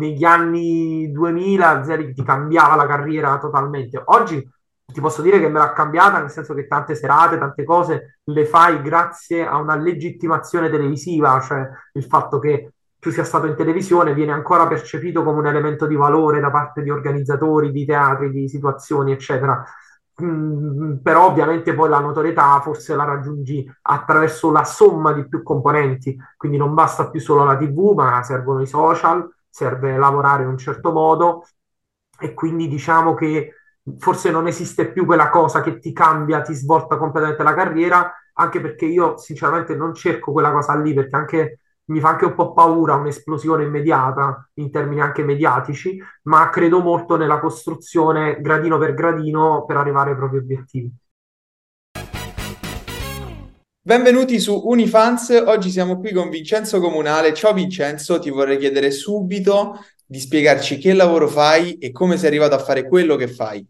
negli anni 2000 Zelig ti cambiava la carriera totalmente. Oggi ti posso dire che me l'ha cambiata, nel senso che tante serate, tante cose le fai grazie a una legittimazione televisiva, cioè il fatto che tu sia stato in televisione viene ancora percepito come un elemento di valore da parte di organizzatori, di teatri, di situazioni, eccetera. Mm, però ovviamente poi la notorietà forse la raggiungi attraverso la somma di più componenti, quindi non basta più solo la TV, ma servono i social, serve lavorare in un certo modo e quindi diciamo che forse non esiste più quella cosa che ti cambia, ti svolta completamente la carriera, anche perché io sinceramente non cerco quella cosa lì, perché anche mi fa anche un po' paura un'esplosione immediata in termini anche mediatici, ma credo molto nella costruzione gradino per gradino per arrivare ai propri obiettivi. Benvenuti su Unifans, oggi siamo qui con Vincenzo Comunale. Ciao Vincenzo, ti vorrei chiedere subito di spiegarci che lavoro fai e come sei arrivato a fare quello che fai.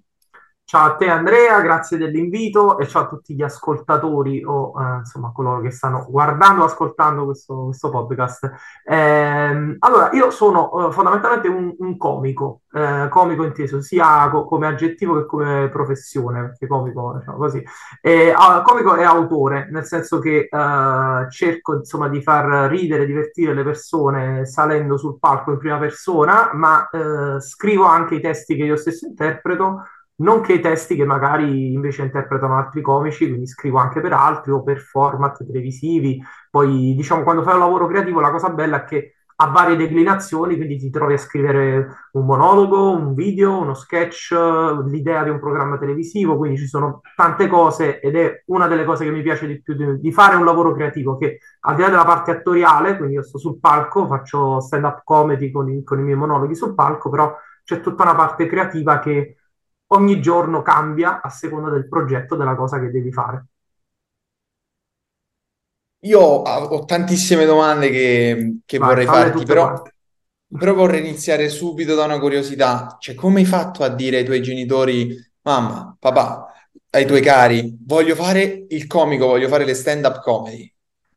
Ciao a te Andrea, grazie dell'invito e ciao a tutti gli ascoltatori o eh, insomma coloro che stanno guardando o ascoltando questo, questo podcast. Eh, allora, io sono eh, fondamentalmente un, un comico, eh, comico inteso sia co- come aggettivo che come professione, perché comico, diciamo così. Comico è autore, nel senso che eh, cerco insomma di far ridere, divertire le persone salendo sul palco in prima persona, ma eh, scrivo anche i testi che io stesso interpreto nonché i testi che magari invece interpretano altri comici, quindi scrivo anche per altri o per format televisivi. Poi, diciamo, quando fai un lavoro creativo, la cosa bella è che ha varie declinazioni, quindi ti trovi a scrivere un monologo, un video, uno sketch, l'idea di un programma televisivo, quindi ci sono tante cose ed è una delle cose che mi piace di più di, di fare un lavoro creativo, che al di là della parte attoriale, quindi io sto sul palco, faccio stand-up comedy con i, con i miei monologhi sul palco, però c'è tutta una parte creativa che ogni giorno cambia a seconda del progetto, della cosa che devi fare. Io ho tantissime domande che, che Vai, vorrei farti, però, però, vorrei iniziare subito da una curiosità. Cioè, come hai fatto a dire ai tuoi genitori, mamma, papà, ai tuoi cari, voglio fare il comico, voglio fare le stand-up comedy?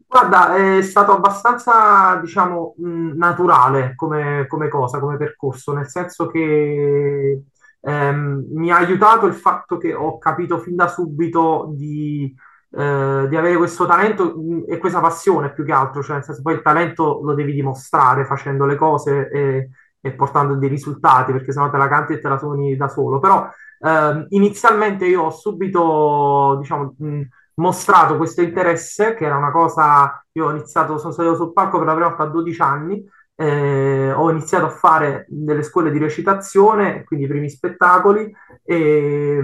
Guarda, è stato abbastanza, diciamo, naturale come, come cosa, come percorso, nel senso che ehm, mi ha aiutato il fatto che ho capito fin da subito di, eh, di avere questo talento mm, e questa passione più che altro, cioè nel senso poi il talento lo devi dimostrare facendo le cose e, e portando dei risultati, perché sennò te la canti e te la suoni da solo. Però ehm, inizialmente io ho subito, diciamo, mh, mm, mostrato questo interesse, che era una cosa, io ho iniziato, sono stato sul palco per la prima volta a 12 anni, eh, ho iniziato a fare delle scuole di recitazione, quindi i primi spettacoli, e,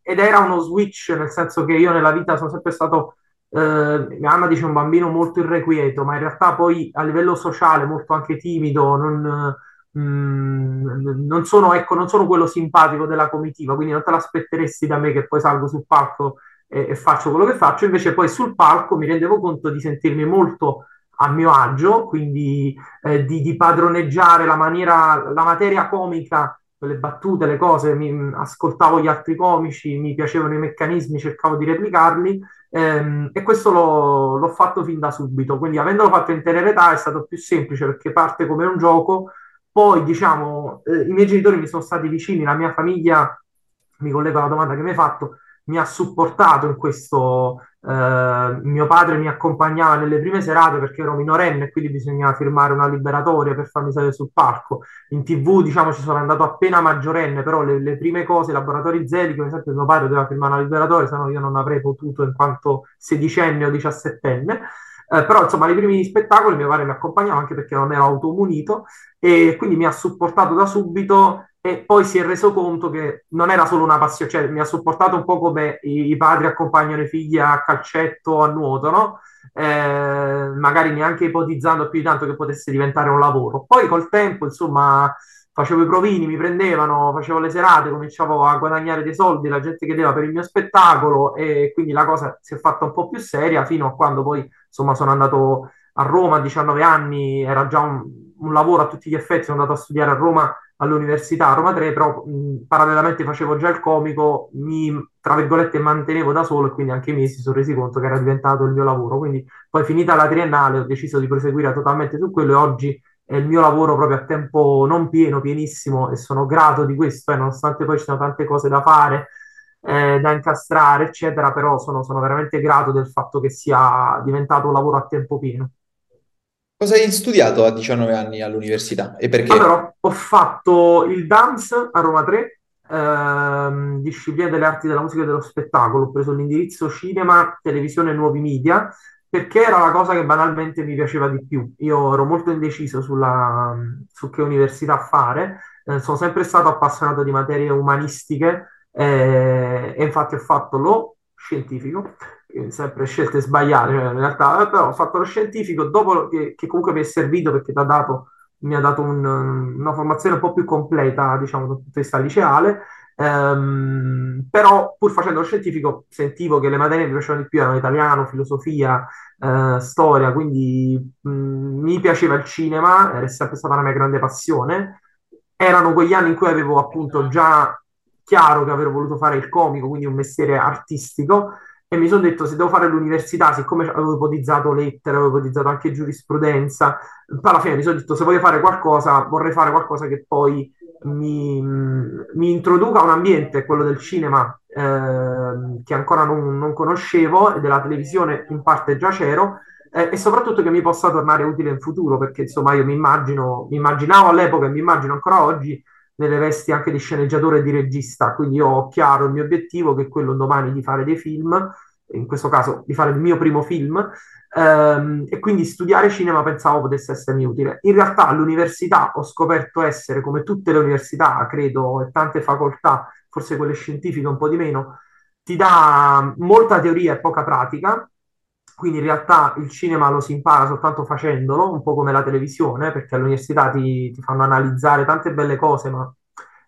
ed era uno switch, nel senso che io nella vita sono sempre stato, eh, mamma dice un bambino molto irrequieto, ma in realtà poi a livello sociale molto anche timido, non, mm, non, sono, ecco, non sono quello simpatico della comitiva, quindi non te l'aspetteresti da me che poi salgo sul palco e, e faccio quello che faccio, invece poi sul palco mi rendevo conto di sentirmi molto a mio agio, quindi eh, di, di, padroneggiare la maniera, la materia comica, le battute, le cose, mi, ascoltavo gli altri comici, mi piacevano i meccanismi, cercavo di replicarli ehm, e questo l'ho, l'ho, fatto fin da subito, quindi avendolo fatto in tenera età è stato più semplice perché parte come un gioco, poi diciamo eh, i miei genitori mi sono stati vicini, la mia famiglia, mi collego alla domanda che mi hai fatto, mi ha supportato in questo, Uh, mio padre mi accompagnava nelle prime serate perché ero minorenne e quindi bisognava firmare una liberatoria per farmi salire sul palco. In tv, diciamo, ci sono andato appena maggiorenne, però le, le prime cose, laboratori Zeli, per esempio mio padre doveva firmare una liberatoria, se no io non avrei potuto in quanto sedicenne o diciassettenne. Uh, però insomma, nei primi spettacoli mio padre mi accompagnava anche perché non ero automunito e quindi mi ha supportato da subito e poi si è reso conto che non era solo una passione, cioè mi ha supportato un po' come i, i padri accompagnano i figli a calcetto o a nuoto, no? Eh, magari neanche ipotizzando più di tanto che potesse diventare un lavoro. Poi col tempo, insomma, facevo i provini, mi prendevano, facevo le serate, cominciavo a guadagnare dei soldi, la gente chiedeva per il mio spettacolo e quindi la cosa si è fatta un po' più seria fino a quando poi, insomma, sono andato a Roma a 19 anni, era già un, un lavoro a tutti gli effetti, sono andato a studiare a Roma all'università a Roma 3, però mh, parallelamente facevo già il comico, mi, tra virgolette, mantenevo da solo e quindi anche i miei si sono resi conto che era diventato il mio lavoro. Quindi poi finita la triennale ho deciso di proseguire totalmente su quello e oggi è il mio lavoro proprio a tempo non pieno, pienissimo e sono grato di questo, eh, nonostante poi ci siano tante cose da fare, eh, da incastrare, eccetera, però sono, sono veramente grato del fatto che sia diventato un lavoro a tempo pieno. Cosa hai studiato a 19 anni all'università e perché? Allora, ho fatto il DAMS a Roma 3, ehm, disciplina delle arti della musica e dello spettacolo. Ho preso l'indirizzo cinema, televisione e nuovi media perché era la cosa che banalmente mi piaceva di più. Io ero molto indeciso sulla, su che università fare, eh, sono sempre stato appassionato di materie umanistiche eh, e infatti ho fatto lo scientifico, sempre scelte sbagliate, cioè in realtà, eh, però ho fatto lo scientifico dopo che, che comunque mi è servito perché ti ha dato, mi ha dato un, una formazione un po' più completa, diciamo, dal punto di vista liceale. Um, però pur facendo lo scientifico sentivo che le materie che mi piacevano di più erano italiano, filosofia, uh, storia, quindi mh, mi piaceva il cinema, era sempre stata la mia grande passione. Erano quegli anni in cui avevo appunto già chiaro che avrei voluto fare il comico, quindi un mestiere artistico, e mi sono detto se devo fare l'università, siccome avevo ipotizzato lettere, avevo ipotizzato anche giurisprudenza, poi alla fine mi sono detto se voglio fare qualcosa, vorrei fare qualcosa che poi mi, mi introduca a un ambiente, quello del cinema, eh, che ancora non, non, conoscevo, e della televisione in parte già c'ero, eh, e soprattutto che mi possa tornare utile in futuro, perché insomma io mi immagino, mi immaginavo all'epoca e mi immagino ancora oggi nelle vesti anche di sceneggiatore e di regista, quindi io ho chiaro il mio obiettivo che è quello domani di fare dei film, in questo caso di fare il mio primo film, ehm, e quindi studiare cinema pensavo potesse essermi utile. In realtà all'università ho scoperto essere, come tutte le università, credo, e tante facoltà, forse quelle scientifiche un po' di meno, ti dà molta teoria e poca pratica, quindi in realtà il cinema lo si impara soltanto facendolo, un po' come la televisione, perché all'università ti, ti fanno analizzare tante belle cose, ma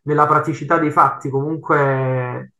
nella praticità dei fatti comunque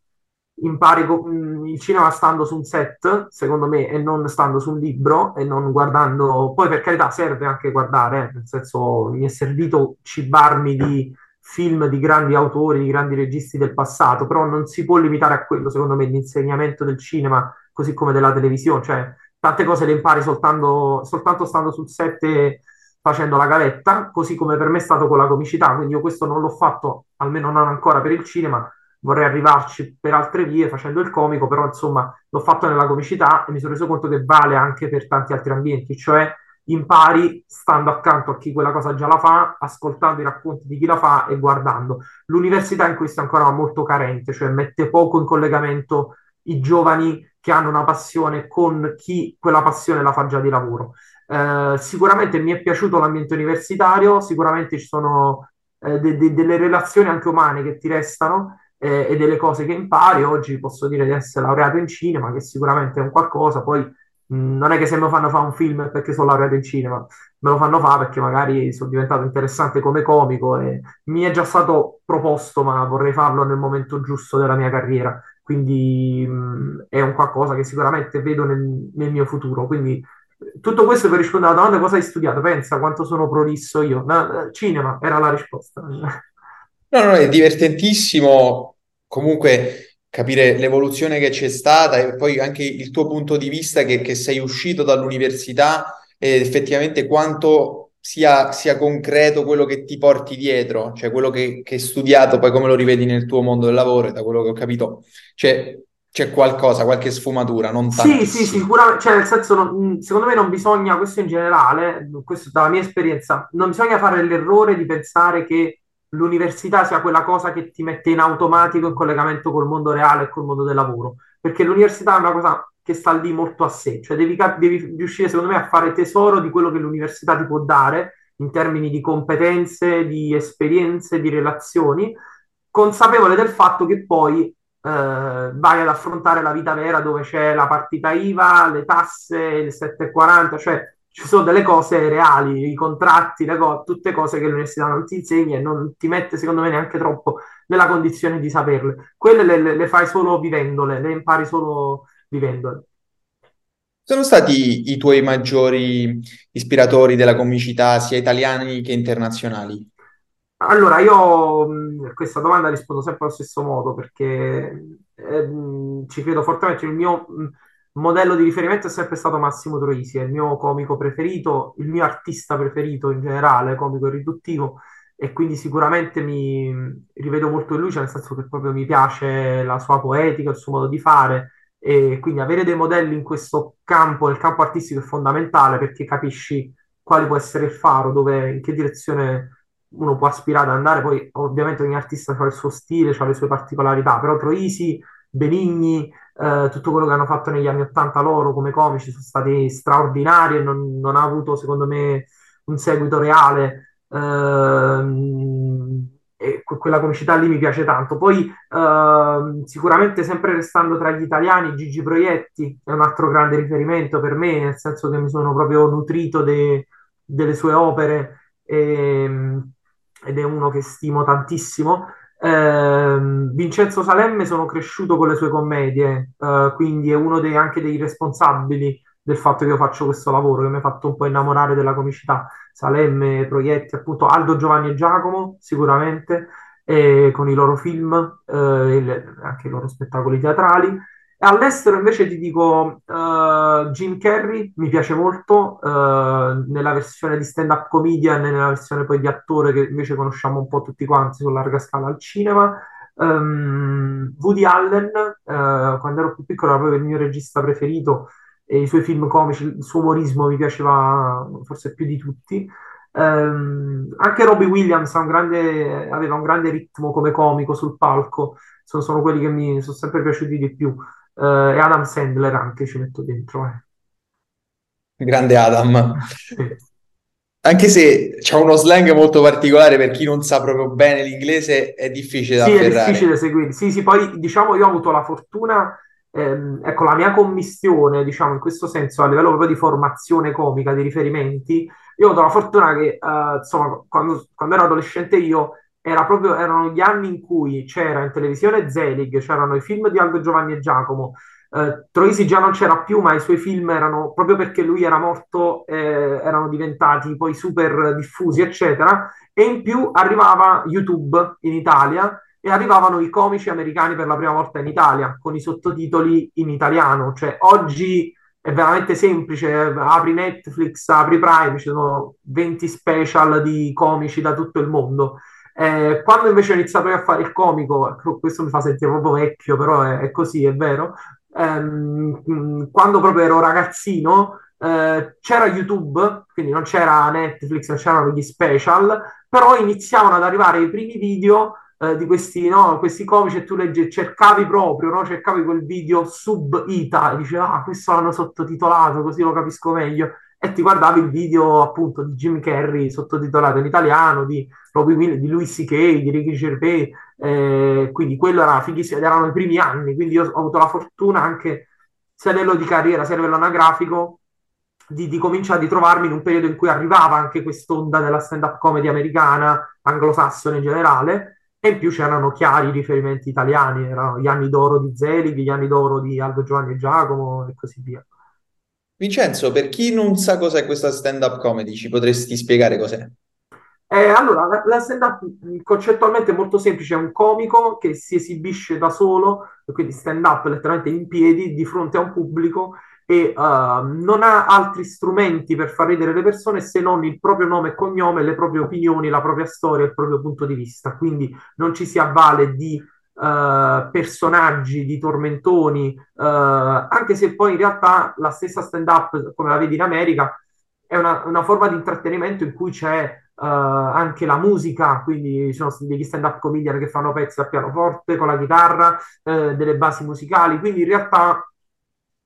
impari co- il cinema stando su un set, secondo me, e non stando su un libro e non guardando. Poi per carità serve anche guardare, eh, nel senso mi è servito cibarmi di film di grandi autori, di grandi registi del passato, però non si può limitare a quello, secondo me, l'insegnamento del cinema, così come della televisione, cioè tante cose le impari soltanto, soltanto stando sul set e facendo la gavetta, così come per me è stato con la comicità, quindi io questo non l'ho fatto, almeno non ancora per il cinema, vorrei arrivarci per altre vie facendo il comico, però insomma l'ho fatto nella comicità e mi sono reso conto che vale anche per tanti altri ambienti, cioè impari stando accanto a chi quella cosa già la fa, ascoltando i racconti di chi la fa e guardando. L'università in questo è ancora molto carente, cioè mette poco in collegamento i giovani che hanno una passione con chi quella passione la fa già di lavoro. Eh, sicuramente mi è piaciuto l'ambiente universitario, sicuramente ci sono eh, de- de- delle relazioni anche umane che ti restano eh, e delle cose che impari. Oggi posso dire di essere laureato in cinema, che sicuramente è un qualcosa, poi mh, non è che se mi fanno fare un film perché sono laureato in cinema, me lo fanno fare perché magari sono diventato interessante come comico e mi è già stato proposto, ma vorrei farlo nel momento giusto della mia carriera quindi mh, è un qualcosa che sicuramente vedo nel, nel, mio futuro. Quindi tutto questo per rispondere alla domanda cosa hai studiato? Pensa quanto sono prolisso io. No, cinema era la risposta. No, no, è divertentissimo comunque capire l'evoluzione che c'è stata e poi anche il tuo punto di vista che, che sei uscito dall'università e effettivamente quanto sia, sia, concreto quello che ti porti dietro, cioè quello che, che hai studiato, poi come lo rivedi nel tuo mondo del lavoro, da quello che ho capito, cioè, c'è qualcosa, qualche sfumatura, non tanto. Sì, sì, sicuramente, cioè nel senso, non, secondo me non bisogna, questo in generale, questo dalla mia esperienza, non bisogna fare l'errore di pensare che l'università sia quella cosa che ti mette in automatico in collegamento col mondo reale e col mondo del lavoro, perché l'università è una cosa che sta lì molto a sé, cioè devi, devi riuscire secondo me a fare tesoro di quello che l'università ti può dare in termini di competenze, di esperienze, di relazioni, consapevole del fatto che poi eh, vai ad affrontare la vita vera dove c'è la partita IVA, le tasse, il 740, cioè ci sono delle cose reali, i contratti, co- tutte cose che l'università non ti insegna e non ti mette, secondo me, neanche troppo nella condizione di saperle. Quelle le, le fai solo vivendole, le impari solo vivendole. Sono stati i tuoi maggiori ispiratori della comicità, sia italiani che internazionali? Allora, io a questa domanda rispondo sempre allo stesso modo perché eh, ci credo fortemente. Il mio modello di riferimento è sempre stato Massimo Troisi, è il mio comico preferito, il mio artista preferito in generale, comico riduttivo, e quindi sicuramente mi rivedo molto in lui, cioè nel senso che proprio mi piace la sua poetica, il suo modo di fare, e quindi avere dei modelli in questo campo, nel campo artistico, è fondamentale perché capisci quale può essere il faro, dove, in che direzione uno può aspirare ad andare. Poi, ovviamente, ogni artista ha il suo stile, ha le sue particolarità, però Troisi, Benigni, eh, tutto quello che hanno fatto negli anni Ottanta loro come comici sono stati straordinari e non, non ha avuto, secondo me, un seguito reale. Eh, e quella comicità lì mi piace tanto. Poi uh, sicuramente sempre restando tra gli italiani, Gigi Proietti è un altro grande riferimento per me, nel senso che mi sono proprio nutrito de- delle sue opere e, ehm, ed è uno che stimo tantissimo. Uh, Vincenzo Salemme sono cresciuto con le sue commedie, uh, quindi è uno dei, anche dei responsabili del fatto che io faccio questo lavoro, che mi ha fatto un po' innamorare della comicità. Salemme, Proietti, appunto Aldo, Giovanni e Giacomo, sicuramente, eh, con i loro film, eh, il, anche i loro spettacoli teatrali. All'estero invece ti dico uh, Jim Carrey, mi piace molto, uh, nella versione di stand-up comedian e nella versione poi di attore che invece conosciamo un po' tutti quanti su larga scala al cinema. Um, Woody Allen, uh, quando ero più piccolo era proprio il mio regista preferito, e i suoi film comici, il suo umorismo mi piaceva forse più di tutti. Um, anche Robbie Williams un grande, aveva un grande ritmo come comico sul palco, sono, sono quelli che mi sono sempre piaciuti di più. Uh, e Adam Sandler anche ci metto dentro. Eh. Grande Adam. Sì. Anche se c'è uno slang molto particolare per chi non sa proprio bene l'inglese, è difficile da sì, afferrare. è difficile seguire. Sì, sì, poi diciamo io ho avuto la fortuna ehm, ecco, la mia commissione, diciamo, in questo senso, a livello proprio di formazione comica, di riferimenti, io ho avuto la fortuna che, eh, insomma, quando, quando, ero adolescente io, era proprio, erano gli anni in cui c'era in televisione Zelig, c'erano i film di Aldo Giovanni e Giacomo, eh, Troisi già non c'era più, ma i suoi film erano, proprio perché lui era morto, eh, erano diventati poi super diffusi, eccetera, e in più arrivava YouTube in Italia, e arrivavano i comici americani per la prima volta in Italia con i sottotitoli in italiano. Cioè, oggi è veramente semplice, apri Netflix, apri Prime, ci sono 20 special di comici da tutto il mondo. Eh, quando invece ho iniziato a fare il comico, ecco, questo mi fa sentire proprio vecchio, però è, è così, è vero. Ehm, quando proprio ero ragazzino, eh, c'era YouTube, quindi non c'era Netflix, non c'erano gli special, però iniziavano ad arrivare i primi video eh, di questi, no, questi comici e tu leggi, cercavi proprio, no? cercavi quel video sub ita e dicevi, ah, questo l'hanno sottotitolato, così lo capisco meglio. E ti guardavi il video appunto di Jim Carrey sottotitolato in italiano, di Robbie di Louis C.K., di Ricky Gervais, eh, quindi quello era fighissimo, erano i primi anni, quindi io ho avuto la fortuna anche sia a livello di carriera sia a livello anagrafico di, di cominciare a trovarmi in un periodo in cui arrivava anche quest'onda della stand-up comedy americana, anglosassone in generale, in più c'erano chiari riferimenti italiani, erano gli anni d'oro di Zelig, gli anni d'oro di Aldo Giovanni e Giacomo e così via. Vincenzo, per chi non sa cos'è questa stand-up comedy, ci potresti spiegare cos'è? Eh, allora, la, la stand-up concettualmente è molto semplice, è un comico che si esibisce da solo, quindi stand-up letteralmente in piedi di fronte a un pubblico e uh, non ha altri strumenti per far ridere le persone se non il proprio nome e cognome, le proprie opinioni, la propria storia, il proprio punto di vista. Quindi non ci si avvale di uh, personaggi, di tormentoni, uh, anche se poi in realtà la stessa stand-up, come la vedi in America, è una, una forma di intrattenimento in cui c'è Uh, anche la musica, quindi ci sono degli stand-up comedian che fanno pezzi al pianoforte con la chitarra, delle basi musicali, quindi in realtà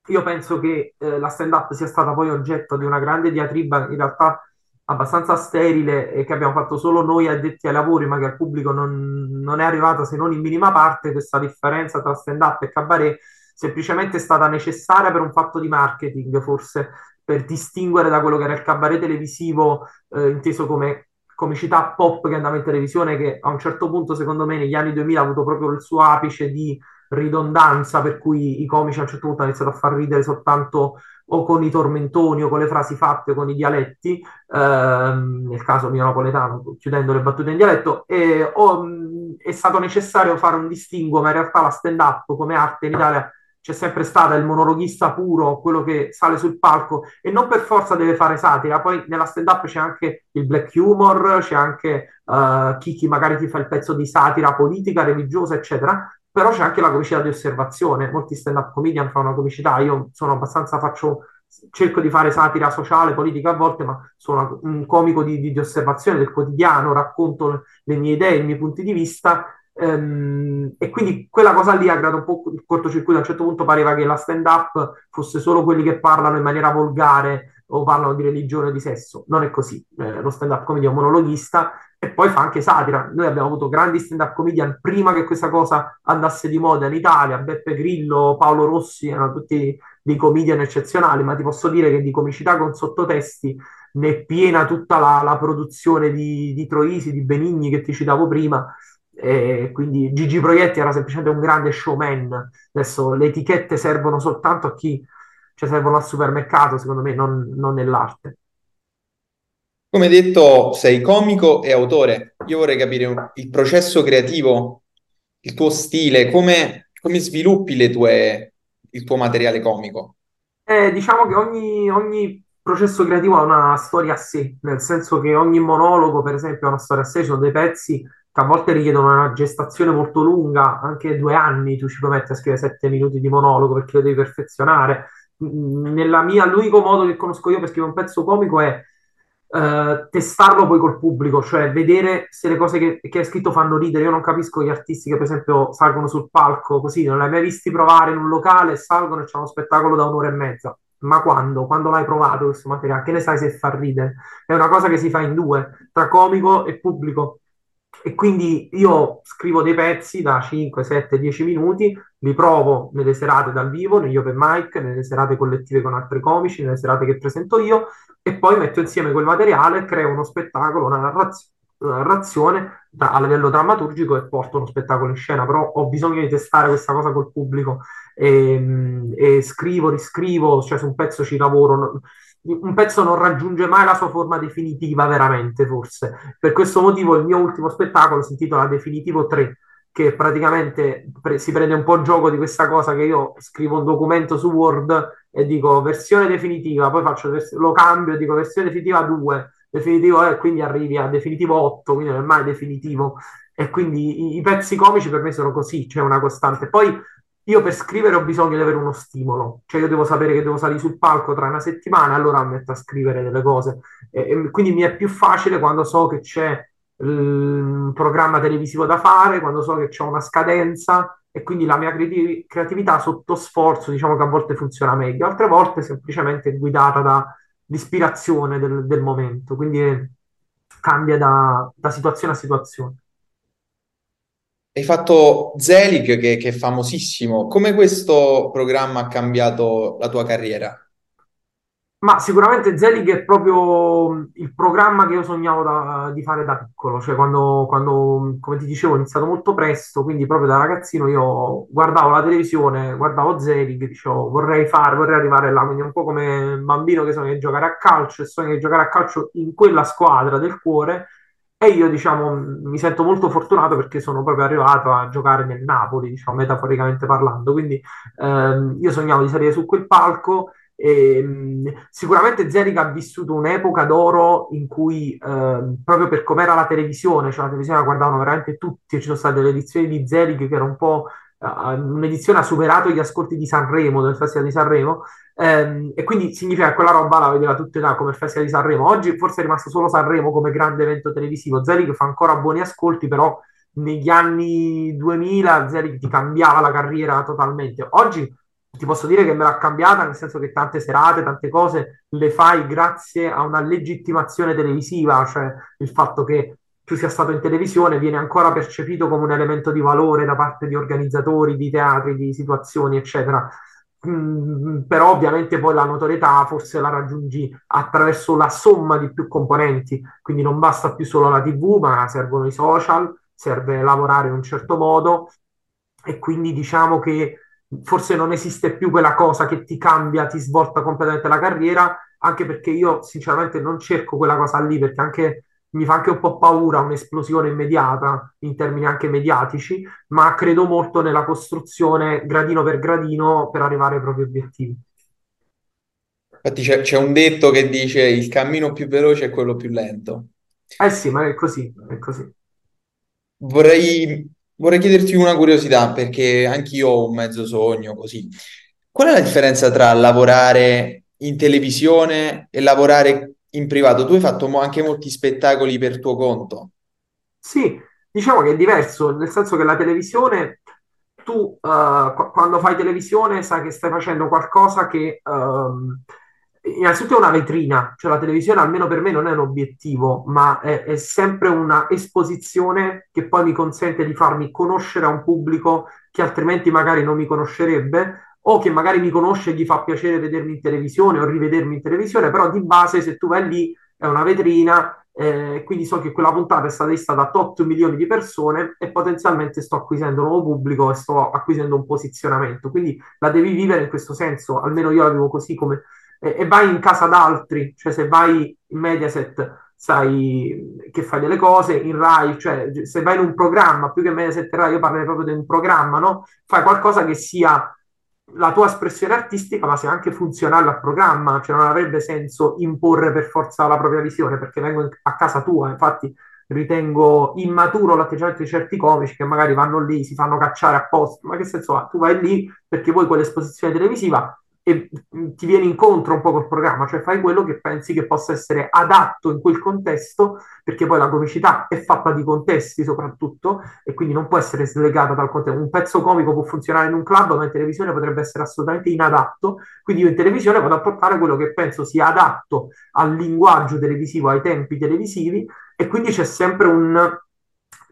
io penso che eh, la stand-up sia stata poi oggetto di una grande diatriba, in realtà abbastanza sterile, e che abbiamo fatto solo noi addetti ai lavori, ma che al pubblico non, non è arrivata se non in minima parte. Questa differenza tra stand-up e cabaret semplicemente è stata necessaria per un fatto di marketing, forse per distinguere da quello che era il cabaret televisivo, eh, inteso come comicità pop che andava in televisione, che a un certo punto, secondo me, negli anni 2000 ha avuto proprio il suo apice di ridondanza per cui i comici a un certo punto hanno iniziato a far ridere soltanto o con i tormentoni o con le frasi fatte o con i dialetti, ehm, nel caso mio napoletano, chiudendo le battute in dialetto, e, o, è stato necessario fare un distinguo, ma in realtà la stand-up come arte in Italia c'è sempre stato il monologhista puro, quello che sale sul palco e non per forza deve fare satira. Poi nella stand-up c'è anche il black humor, c'è anche uh, chi, chi magari ti fa il pezzo di satira politica, religiosa, eccetera. Però c'è anche la comicità di osservazione. Molti stand-up comedian fanno una comicità. Io sono abbastanza, faccio cerco di fare satira sociale, politica a volte, ma sono un comico di, di, di, osservazione del quotidiano, racconto le mie idee, i miei punti di vista Ehm, e quindi quella cosa lì ha creato un po' il cortocircuito. A un certo punto pareva che la stand-up fosse solo quelli che parlano in maniera volgare o parlano di religione o di sesso. Non è così. Eh, lo stand-up comedy è un monologhista e poi fa anche satira. Noi abbiamo avuto grandi stand-up comedian prima che questa cosa andasse di moda in Italia. Beppe Grillo, Paolo Rossi erano tutti dei comedian eccezionali, ma ti posso dire che di comicità con sottotesti ne è piena tutta la, la produzione di, di Troisi, di Benigni che ti citavo prima e quindi Gigi Proietti era semplicemente un grande showman. Adesso le etichette servono soltanto a chi, cioè servono al supermercato, secondo me, non, non nell'arte. Come detto, sei comico e autore. Io vorrei capire il processo creativo, il tuo stile, come, come sviluppi tue, il tuo materiale comico. Eh, diciamo che ogni, ogni processo creativo ha una storia a sé, nel senso che ogni monologo, per esempio, ha una storia a sé, ci sono dei pezzi che a volte richiedono una gestazione molto lunga, anche due anni tu ci puoi mettere a scrivere sette minuti di monologo perché lo devi perfezionare. Nella mia, l'unico modo che conosco io per scrivere un pezzo comico è uh, testarlo poi col pubblico, cioè vedere se le cose che, che hai scritto fanno ridere. Io non capisco gli artisti che per esempio salgono sul palco così, non l'hai mai visti provare in un locale, salgono e c'è uno spettacolo da un'ora e mezza. Ma quando? Quando l'hai provato questo materiale? Che ne sai se fa ridere? È una cosa che si fa in due, tra comico e pubblico e quindi io scrivo dei pezzi da 5, 7, 10 minuti, li provo nelle serate dal vivo, negli open mic, nelle serate collettive con altri comici, nelle serate che presento io e poi metto insieme quel materiale, creo uno spettacolo, una, narraz- una narrazione da, a livello drammaturgico e porto uno spettacolo in scena, però ho bisogno di testare questa cosa col pubblico e, e scrivo, riscrivo, cioè su un pezzo ci lavoro un pezzo non raggiunge mai la sua forma definitiva veramente, forse. Per questo motivo il mio ultimo spettacolo si intitola Definitivo 3, che praticamente pre- si prende un po' gioco di questa cosa che io scrivo un documento su Word e dico versione definitiva, poi vers- lo cambio e dico versione definitiva 2, definitivo e quindi arrivi a definitivo 8, quindi non è mai definitivo. E quindi i, i pezzi comici per me sono così, c'è una costante. Poi io per scrivere ho bisogno di avere uno stimolo, cioè io devo sapere che devo salire sul palco tra una settimana, allora mi metto a scrivere delle cose. E, quindi mi è più facile quando so che c'è un programma televisivo da fare, quando so che c'è una scadenza e quindi la mia creativ- creatività sotto sforzo, diciamo che a volte funziona meglio, altre volte semplicemente guidata dall'ispirazione del, del momento, quindi cambia da, da situazione a situazione. Hai fatto Zelig, che, che, è famosissimo. Come questo programma ha cambiato la tua carriera? Ma sicuramente Zelig è proprio il programma che io sognavo da, di fare da piccolo, cioè quando, quando, come ti dicevo, ho iniziato molto presto, quindi proprio da ragazzino io guardavo la televisione, guardavo Zelig, dicevo vorrei fare, vorrei arrivare là, quindi un po' come bambino che sogna di giocare a calcio e sogna di giocare a calcio in quella squadra del cuore e io, diciamo, mi sento molto fortunato perché sono proprio arrivato a giocare nel Napoli, diciamo, metaforicamente parlando. Quindi ehm, io sognavo di salire su quel palco e mh, sicuramente Zerica ha vissuto un'epoca d'oro in cui, ehm, proprio per com'era la televisione, cioè la televisione la guardavano veramente tutti, ci sono state delle edizioni di Zerica che era un po' un'edizione ha superato gli ascolti di Sanremo, del Festival di Sanremo, ehm, e quindi significa che quella roba la vedeva tutte da come il Festival di Sanremo. Oggi forse è rimasto solo Sanremo come grande evento televisivo. Zelig fa ancora buoni ascolti, però negli anni 2000 Zelig ti cambiava la carriera totalmente. Oggi ti posso dire che me l'ha cambiata, nel senso che tante serate, tante cose le fai grazie a una legittimazione televisiva, cioè il fatto che tu sia stato in televisione viene ancora percepito come un elemento di valore da parte di organizzatori, di teatri, di situazioni, eccetera. Mm, però ovviamente poi la notorietà forse la raggiungi attraverso la somma di più componenti, quindi non basta più solo la TV, ma servono i social, serve lavorare in un certo modo e quindi diciamo che forse non esiste più quella cosa che ti cambia, ti svolta completamente la carriera, anche perché io sinceramente non cerco quella cosa lì, perché anche mi fa anche un po' paura un'esplosione immediata in termini anche mediatici, ma credo molto nella costruzione gradino per gradino per arrivare ai propri obiettivi. Infatti c'è, c'è un detto che dice il cammino più veloce è quello più lento. Eh sì, ma è così, è così. Vorrei, vorrei chiederti una curiosità, perché anch'io ho un mezzo sogno così. Qual è la differenza tra lavorare in televisione e lavorare in privato? Tu hai fatto anche molti spettacoli per tuo conto. Sì, diciamo che è diverso, nel senso che la televisione, tu uh, qu- quando fai televisione sai che stai facendo qualcosa che um, innanzitutto è una vetrina, cioè la televisione almeno per me non è un obiettivo, ma è, è sempre una esposizione che poi mi consente di farmi conoscere a un pubblico che altrimenti magari non mi conoscerebbe o che magari mi conosce e gli fa piacere vedermi in televisione o rivedermi in televisione, però di base se tu vai lì è una vetrina, eh, quindi so che quella puntata è stata vista da 8 milioni di persone e potenzialmente sto acquisendo un nuovo pubblico e sto acquisendo un posizionamento, quindi la devi vivere in questo senso, almeno io la vivo così come... Eh, e vai in casa d'altri, cioè se vai in Mediaset sai che fai delle cose, in Rai, cioè se vai in un programma, più che Mediaset Rai, io parlerei proprio di un programma, no? Fai qualcosa che sia la tua espressione artistica, ma sia anche funzionale al programma, cioè non avrebbe senso imporre per forza la propria visione, perché vengo a casa tua, infatti ritengo immaturo l'atteggiamento di certi comici che magari vanno lì, si fanno cacciare apposta, ma che senso ha? Tu vai lì perché poi quell'esposizione televisiva e mm, ti vieni incontro un po' col programma, cioè fai quello che pensi che possa essere adatto in quel contesto, perché poi la comicità è fatta di contesti soprattutto e quindi non può essere slegata dal contesto. Un pezzo comico può funzionare in un club, ma in televisione potrebbe essere assolutamente inadatto, quindi io in televisione vado a portare quello che penso sia adatto al linguaggio televisivo, ai tempi televisivi e quindi c'è sempre un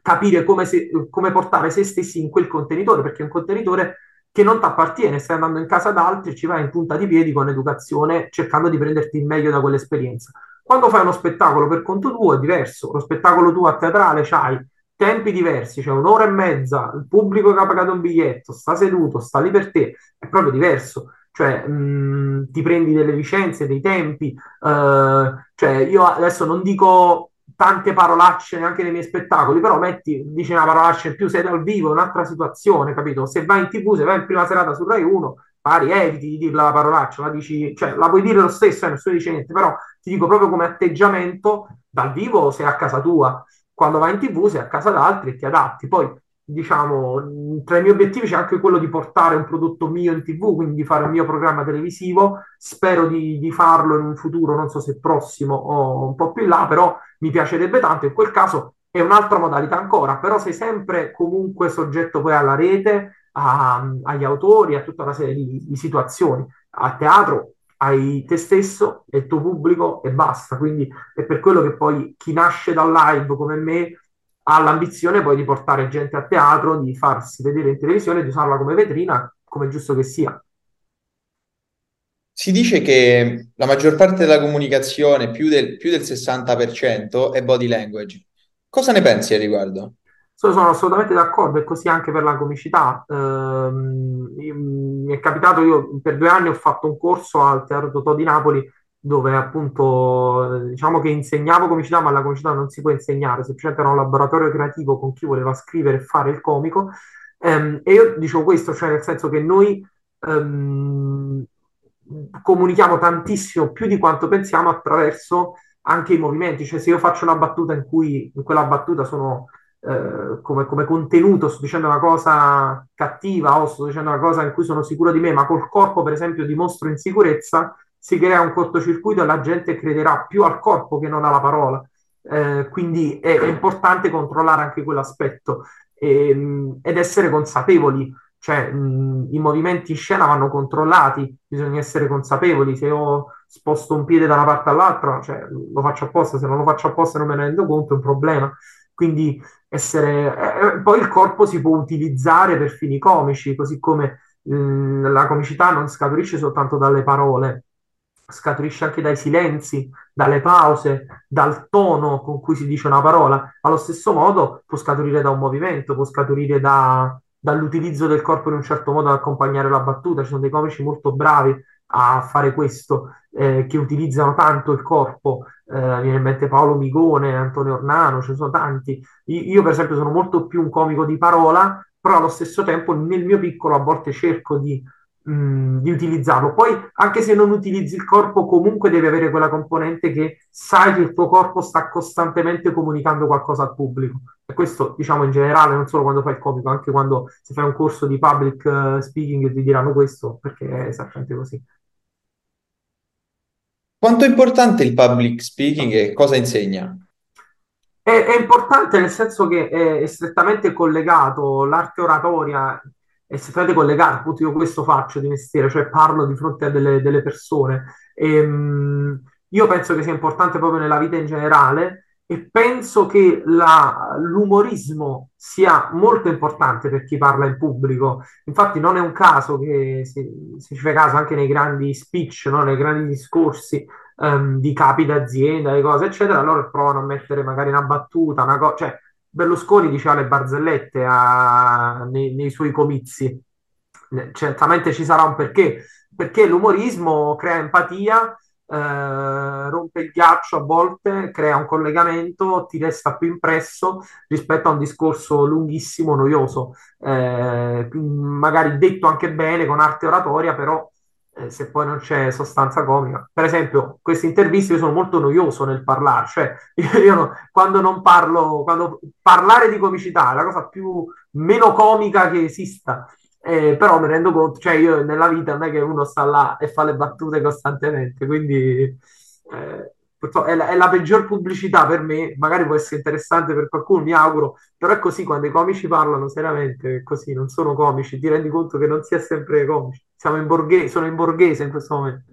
capire come, se, come portare se stessi in quel contenitore, perché un contenitore che non ti appartiene, stai andando in casa d'altri, ci vai in punta di piedi con educazione, cercando di prenderti il meglio da quell'esperienza. Quando fai uno spettacolo per conto tuo è diverso, lo spettacolo tuo a teatrale c'hai tempi diversi, c'è cioè un'ora e mezza, il pubblico che ha pagato un biglietto, sta seduto, sta lì per te, è proprio diverso. Cioè, mh, ti prendi delle licenze, dei tempi, uh, cioè io adesso non dico tante parolacce neanche nei miei spettacoli, però metti, dici una parolaccia in più, sei dal vivo, è un'altra situazione, capito? Se vai in tv, se vai in prima serata su Rai 1, pari eviti di dirla la parolaccia, la dici, cioè la puoi dire lo stesso, eh, nessuno dice niente, però ti dico proprio come atteggiamento, dal vivo sei a casa tua, quando vai in tv sei a casa d'altri e ti adatti, poi diciamo, tra i miei obiettivi c'è anche quello di portare un prodotto mio in tv, quindi di fare il mio programma televisivo. Spero di, di, farlo in un futuro, non so se prossimo o un po' più in là, però mi piacerebbe tanto. In quel caso è un'altra modalità ancora, però sei sempre comunque soggetto poi alla rete, a, agli autori, a tutta una serie di, di situazioni. A teatro hai te stesso e il tuo pubblico e basta. Quindi è per quello che poi chi nasce dal live come me ha l'ambizione poi di portare gente a teatro, di farsi vedere in televisione, di usarla come vetrina, come è giusto che sia. Si dice che la maggior parte della comunicazione, più del, più del 60%, è body language. Cosa ne pensi a riguardo? Sono assolutamente d'accordo, e così anche per la comicità. Ehm, mi è capitato, io per due anni ho fatto un corso al Teatro Totò di Napoli dove appunto diciamo che insegnavo comicità, ma la comicità non si può insegnare, semplicemente era un laboratorio creativo con chi voleva scrivere e fare il comico. Um, e io dicevo questo, cioè nel senso che noi um, comunichiamo tantissimo più di quanto pensiamo attraverso anche i movimenti, cioè se io faccio una battuta in cui in quella battuta sono eh, come, come, contenuto, sto dicendo una cosa cattiva o sto dicendo una cosa in cui sono sicuro di me, ma col corpo per esempio dimostro insicurezza, si crea un cortocircuito e la gente crederà più al corpo che non alla parola. Eh, quindi è, è, importante controllare anche quell'aspetto e, ehm, ed essere consapevoli, cioè mh, i movimenti in scena vanno controllati, bisogna essere consapevoli. Se io sposto un piede da una parte all'altra, cioè, lo faccio apposta, se non lo faccio apposta non me ne rendo conto, è un problema. Quindi essere... Eh, eh poi il corpo si può utilizzare per fini comici, così come mh, la comicità non scaturisce soltanto dalle parole, scaturisce anche dai silenzi, dalle pause, dal tono con cui si dice una parola. Allo stesso modo può scaturire da un movimento, può scaturire da, dall'utilizzo del corpo in un certo modo ad accompagnare la battuta. Ci sono dei comici molto bravi a fare questo, eh, che utilizzano tanto il corpo. Eh, viene in mente Paolo Migone, Antonio Ornano, ce ne sono tanti. Io, io, per esempio, sono molto più un comico di parola, però allo stesso tempo nel mio piccolo a volte cerco di di utilizzarlo. Poi, anche se non utilizzi il corpo, comunque devi avere quella componente che sai che il tuo corpo sta costantemente comunicando qualcosa al pubblico. E questo, diciamo, in generale, non solo quando fai il comico, anche quando si fai un corso di public uh, speaking ti diranno questo, perché è esattamente così. Quanto è importante il public speaking e cosa insegna? È, è importante nel senso che è strettamente collegato l'arte oratoria è strettamente collegato, appunto io questo faccio di mestiere, cioè parlo di fronte a delle, delle persone. E, um, io penso che sia importante proprio nella vita in generale e penso che la, l'umorismo sia molto importante per chi parla in pubblico. Infatti non è un caso che si, si ci fa caso anche nei grandi speech, no? nei grandi discorsi um, di capi d'azienda, di cose, eccetera, loro provano a mettere magari una battuta, una cosa, cioè Berlusconi diceva le barzellette a, nei, nei, suoi comizi. Certamente ci sarà un perché, perché l'umorismo crea empatia, eh, rompe il ghiaccio a volte, crea un collegamento, ti resta più impresso rispetto a un discorso lunghissimo, noioso, eh, magari detto anche bene con arte oratoria, però eh, se poi non c'è sostanza comica. Per esempio, queste interviste io sono molto noioso nel parlare, cioè io, io no, quando non parlo, quando parlare di comicità è la cosa più meno comica che esista. Eh, però mi rendo conto, cioè io nella vita non è che uno sta là e fa le battute costantemente, quindi eh, è la, è la, peggior pubblicità per me, magari può essere interessante per qualcuno, mi auguro, però è così quando i comici parlano seriamente, così, non sono comici, ti rendi conto che non si è sempre comici, siamo in borghese, sono in borghese in questo momento.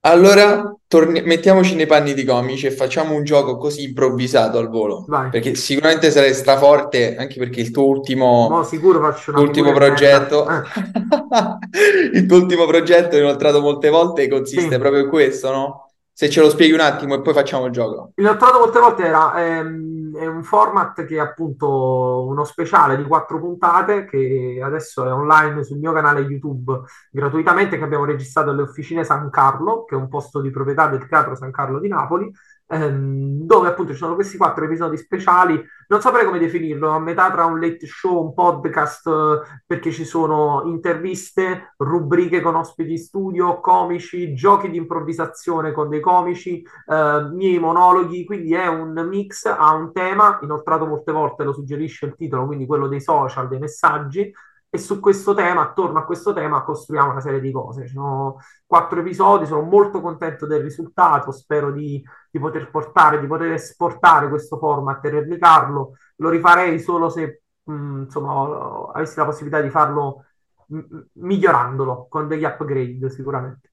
Allora, torni- mettiamoci nei panni di comici e facciamo un gioco così improvvisato al volo. Vai. Perché sicuramente sarai straforte, anche perché il tuo ultimo, no, sicuro faccio tuo ultimo progetto, il tuo ultimo progetto inoltrato molte volte consiste sì. proprio in questo, no? Se ce lo spieghi un attimo e poi facciamo il gioco. Inoltrato molte volte era ehm, è un format che è appunto uno speciale di quattro puntate che adesso è online sul mio canale YouTube gratuitamente che abbiamo registrato alle Officine San Carlo, che è un posto di proprietà del Teatro San Carlo di Napoli ehm, dove appunto ci sono questi quattro episodi speciali. Non saprei come definirlo, a metà tra un late show, un podcast, eh, perché ci sono interviste, rubriche con ospiti studio, comici, giochi di improvvisazione con dei comici, eh, miei monologhi, quindi è un mix, ha un tema, inoltrato molte volte, lo suggerisce il titolo, quindi quello dei social, dei messaggi, e su questo tema, attorno a questo tema, costruiamo una serie di cose. Ci sono quattro episodi, sono molto contento del risultato, spero di, di poter portare, di poter esportare questo format e replicarlo. Lo rifarei solo se mh, mm, insomma, avessi la possibilità di farlo m- migliorandolo con degli upgrade sicuramente.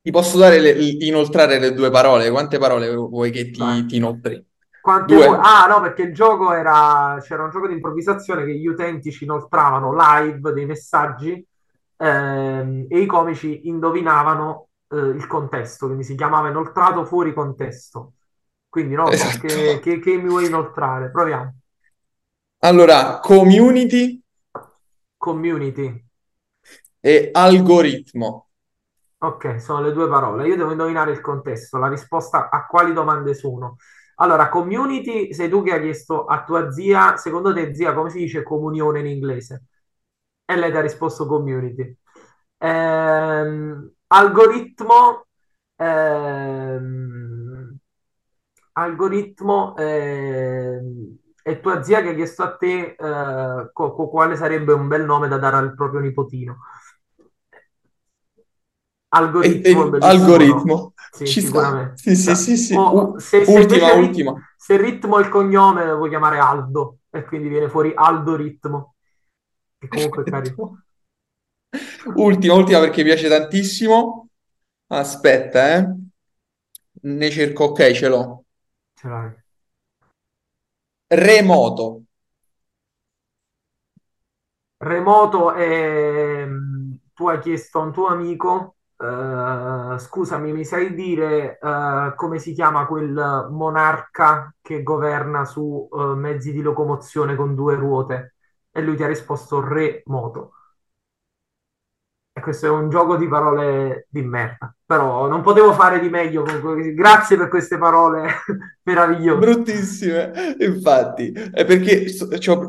Ti posso dare le, inoltrare le due parole? Quante parole vuoi che ti, ti inoltri? Quante Due. Ah, no, perché il gioco era. C'era un gioco di improvvisazione che gli utenti ci inoltravano live dei messaggi ehm, e i comici indovinavano eh, il contesto, quindi si chiamava inoltrato fuori contesto. Quindi, no, esatto. che, che, che mi vuoi inoltrare? Proviamo. Allora, community. Community. E algoritmo. Ok, sono le due parole. Io devo indovinare il contesto, la risposta a quali domande sono. Allora, community, sei tu che hai chiesto a tua zia, secondo te zia, come si dice comunione in inglese? E lei ti ha risposto community. Ehm, algoritmo, ehm, algoritmo, ehm, è tua zia che ha chiesto a te eh, co- quale sarebbe un bel nome da dare al proprio nipotino. Algoritmo, e, e, algoritmo. Sì, Ci sicuramente. Sta. Sì, sì, sì, sì. O, se, ultima, se ultima. Rit- se ritmo è il cognome, lo puoi chiamare Aldo e quindi viene fuori Aldo Ritmo. Che comunque è carino. Ultima, ultima perché piace tantissimo. Aspetta, eh. Ne cerco, ok, ce l'ho. Ce l'hai. Remoto. Remoto è... Tu hai chiesto a un tuo amico Uh, scusami, mi sai dire uh, come si chiama quel monarca che governa su uh, mezzi di locomozione con due ruote? E lui ti ha risposto re moto. E questo è un gioco di parole di merda, però non potevo fare di meglio. Grazie per queste parole meravigliose. Bruttissime, infatti, è perché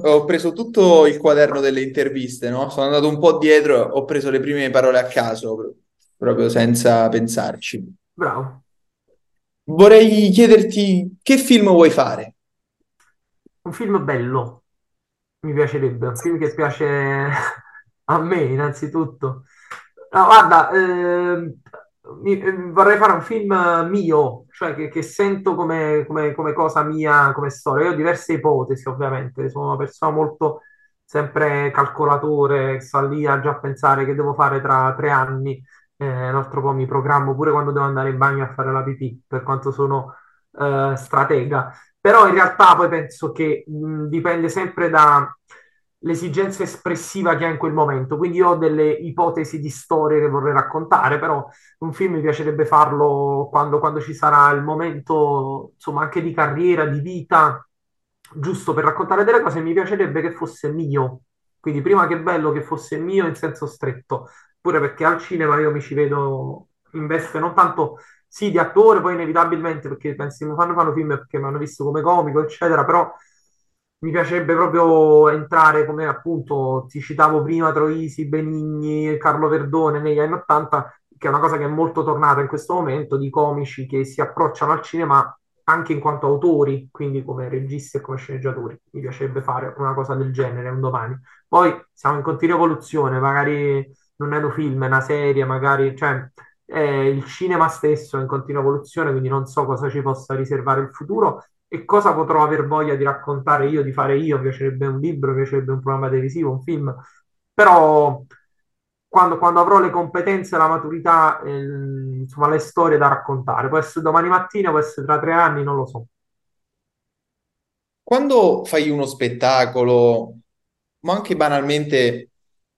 ho preso tutto il quaderno delle interviste, no? Sono andato un po' dietro, ho preso le prime parole a caso, proprio senza pensarci. Bravo. Vorrei chiederti che film vuoi fare? Un film bello, mi piacerebbe, un film che piace a me innanzitutto. No, guarda, eh, vorrei fare un film mio, cioè che, che sento come, come, come, cosa mia, come storia. Io ho diverse ipotesi, ovviamente, sono una persona molto sempre calcolatore, sta lì a già pensare che devo fare tra tre anni. Eh, un altro po' mi programmo pure quando devo andare in bagno a fare la pipì, per quanto sono eh, stratega. Però in realtà poi penso che mh, dipende sempre da l'esigenza espressiva che ha in quel momento. Quindi io ho delle ipotesi di storie che vorrei raccontare, però un film mi piacerebbe farlo quando, quando ci sarà il momento, insomma, anche di carriera, di vita, giusto per raccontare delle cose, mi piacerebbe che fosse mio. Quindi prima che bello che fosse mio in senso stretto, pure perché al cinema io mi ci vedo in veste non tanto sì di attore, poi inevitabilmente perché pensi mi fanno, fanno film perché mi hanno visto come comico, eccetera, però mi piacerebbe proprio entrare come appunto ti citavo prima Troisi, Benigni, Carlo Verdone negli anni 80, che è una cosa che è molto tornata in questo momento, di comici che si approcciano al cinema anche in quanto autori, quindi come registi e come sceneggiatori. Mi piacerebbe fare una cosa del genere un domani. Poi siamo in continua evoluzione, magari non è un film, è una serie, magari, cioè eh, il cinema stesso è in continua evoluzione, quindi non so cosa ci possa riservare il futuro e cosa potrò aver voglia di raccontare io, di fare io, mi piacerebbe un libro, mi piacerebbe un programma televisivo, un film, però quando, quando avrò le competenze, la maturità, eh, insomma le storie da raccontare, può essere domani mattina, può essere tra tre anni, non lo so. Quando fai uno spettacolo, ma anche banalmente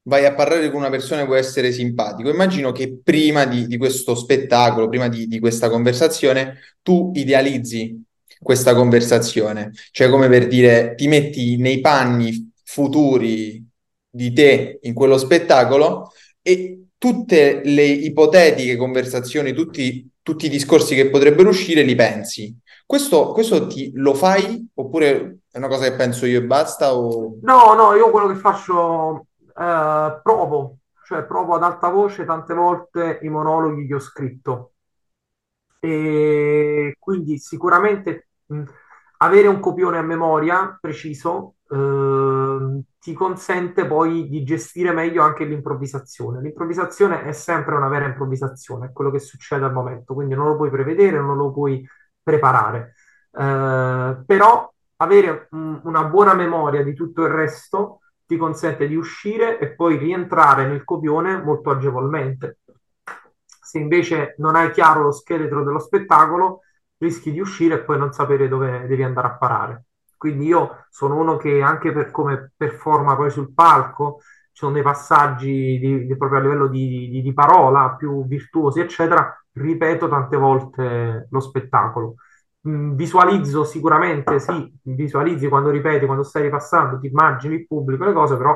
vai a parlare con una persona e vuoi essere simpatico, immagino che prima di, di questo spettacolo, prima di, di questa conversazione, tu idealizzi questa conversazione. Cioè, come per dire, ti metti nei panni futuri di te in quello spettacolo e tutte le ipotetiche conversazioni, tutti, tutti i discorsi che potrebbero uscire, li pensi. Questo, questo ti, lo fai oppure è una cosa che penso io e basta? O... No, no, io quello che faccio, eh, provo, cioè provo ad alta voce tante volte i monologhi che ho scritto. E quindi sicuramente avere un copione a memoria preciso eh, ti consente poi di gestire meglio anche l'improvvisazione. L'improvvisazione è sempre una vera improvvisazione, è quello che succede al momento, quindi non lo puoi prevedere, non lo puoi preparare. Eh, però avere un, una buona memoria di tutto il resto ti consente di uscire e poi rientrare nel copione molto agevolmente. Se invece non hai chiaro lo scheletro dello spettacolo, rischi di uscire e poi non sapere dove devi andare a parare. Quindi io sono uno che anche per come performa poi sul palco, ci sono dei passaggi di, di, proprio a livello di, di, di, parola più virtuosi, eccetera, ripeto tante volte lo spettacolo. Mm, visualizzo sicuramente, sì, visualizzi quando ripeti, quando stai ripassando, ti immagini il pubblico, le cose, però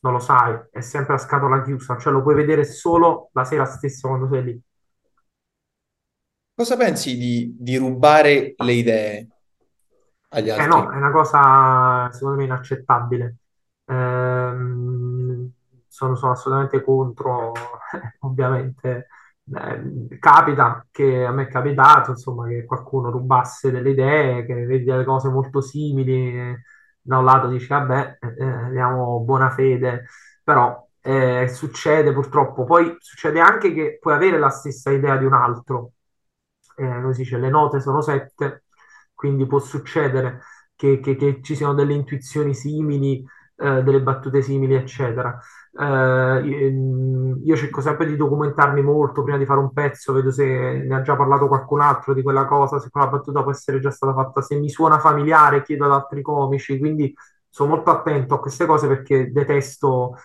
non lo sai, è sempre a scatola chiusa, cioè lo puoi vedere solo la sera stessa quando sei lì. Cosa pensi di, di rubare le idee agli altri? Eh no, è una cosa secondo me inaccettabile. Ehm, sono, sono assolutamente contro, ovviamente. Eh, capita che a me è capitato, insomma, che qualcuno rubasse delle idee, che vedi delle cose molto simili, da un lato dici, vabbè, eh, abbiamo buona fede, però eh, succede purtroppo. Poi succede anche che puoi avere la stessa idea di un altro, eh, dice, le note sono sette, quindi può succedere che, che, che ci siano delle intuizioni simili, eh, delle battute simili, eccetera. Eh, mm, io cerco sempre di documentarmi molto prima di fare un pezzo, vedo se ne ha già parlato qualcun altro di quella cosa, se quella battuta può essere già stata fatta, se mi suona familiare, chiedo ad altri comici, quindi sono molto attento a queste cose perché detesto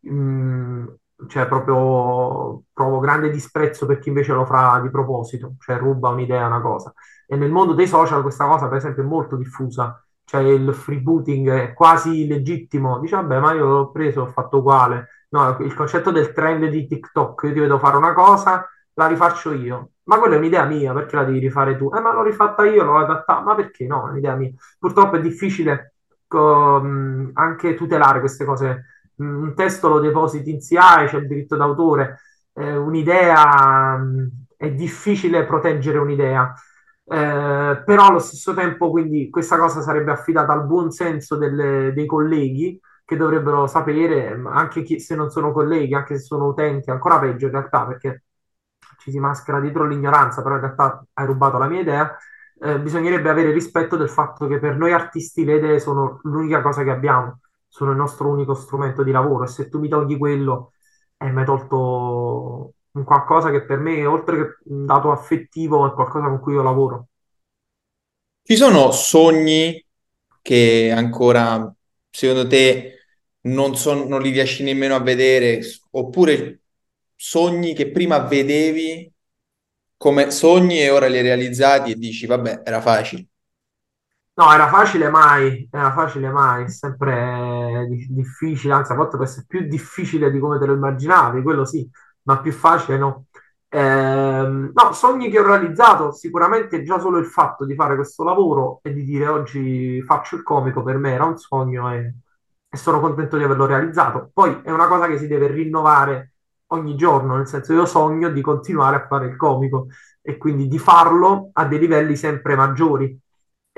mh, mm, cioè proprio provo grande disprezzo per chi invece lo fa di proposito, cioè ruba un'idea, una cosa. E nel mondo dei social questa cosa, per esempio, è molto diffusa, cioè il freebooting è quasi legittimo, dice vabbè ma io l'ho preso, ho fatto uguale. No, il concetto del trend di TikTok, io ti vedo fare una cosa, la rifaccio io. Ma quella è un'idea mia, perché la devi rifare tu? Eh, ma l'ho rifatta io, l'ho adattata, ma perché no? È un'idea mia. Purtroppo è difficile co- anche tutelare queste cose. Un testo lo depositi in CI, c'è il diritto d'autore, eh, un'idea è difficile proteggere un'idea. Eh, però allo stesso tempo, quindi, questa cosa sarebbe affidata al buon senso delle, dei colleghi che dovrebbero sapere, anche chi, se non sono colleghi, anche se sono utenti, ancora peggio in realtà, perché ci si maschera dietro l'ignoranza, però in realtà hai rubato la mia idea. Eh, bisognerebbe avere rispetto del fatto che per noi artisti le idee sono l'unica cosa che abbiamo, sono il nostro unico strumento di lavoro e se tu mi togli quello, eh, mi hai tolto un qualcosa che per me, oltre che un dato affettivo, è qualcosa con cui io lavoro. Ci sono sogni che ancora, secondo te, non, son, non li riesci nemmeno a vedere, oppure sogni che prima vedevi come sogni e ora li hai realizzati e dici, vabbè, era facile. No, era facile mai, era facile mai, sempre difficile, anzi a volte può essere più difficile di come te lo immaginavi, quello sì, ma più facile no. Eh, no, sogni che ho realizzato, sicuramente già solo il fatto di fare questo lavoro e di dire oggi faccio il comico per me era un sogno e, e sono contento di averlo realizzato. Poi è una cosa che si deve rinnovare ogni giorno, nel senso io sogno di continuare a fare il comico e quindi di farlo a dei livelli sempre maggiori.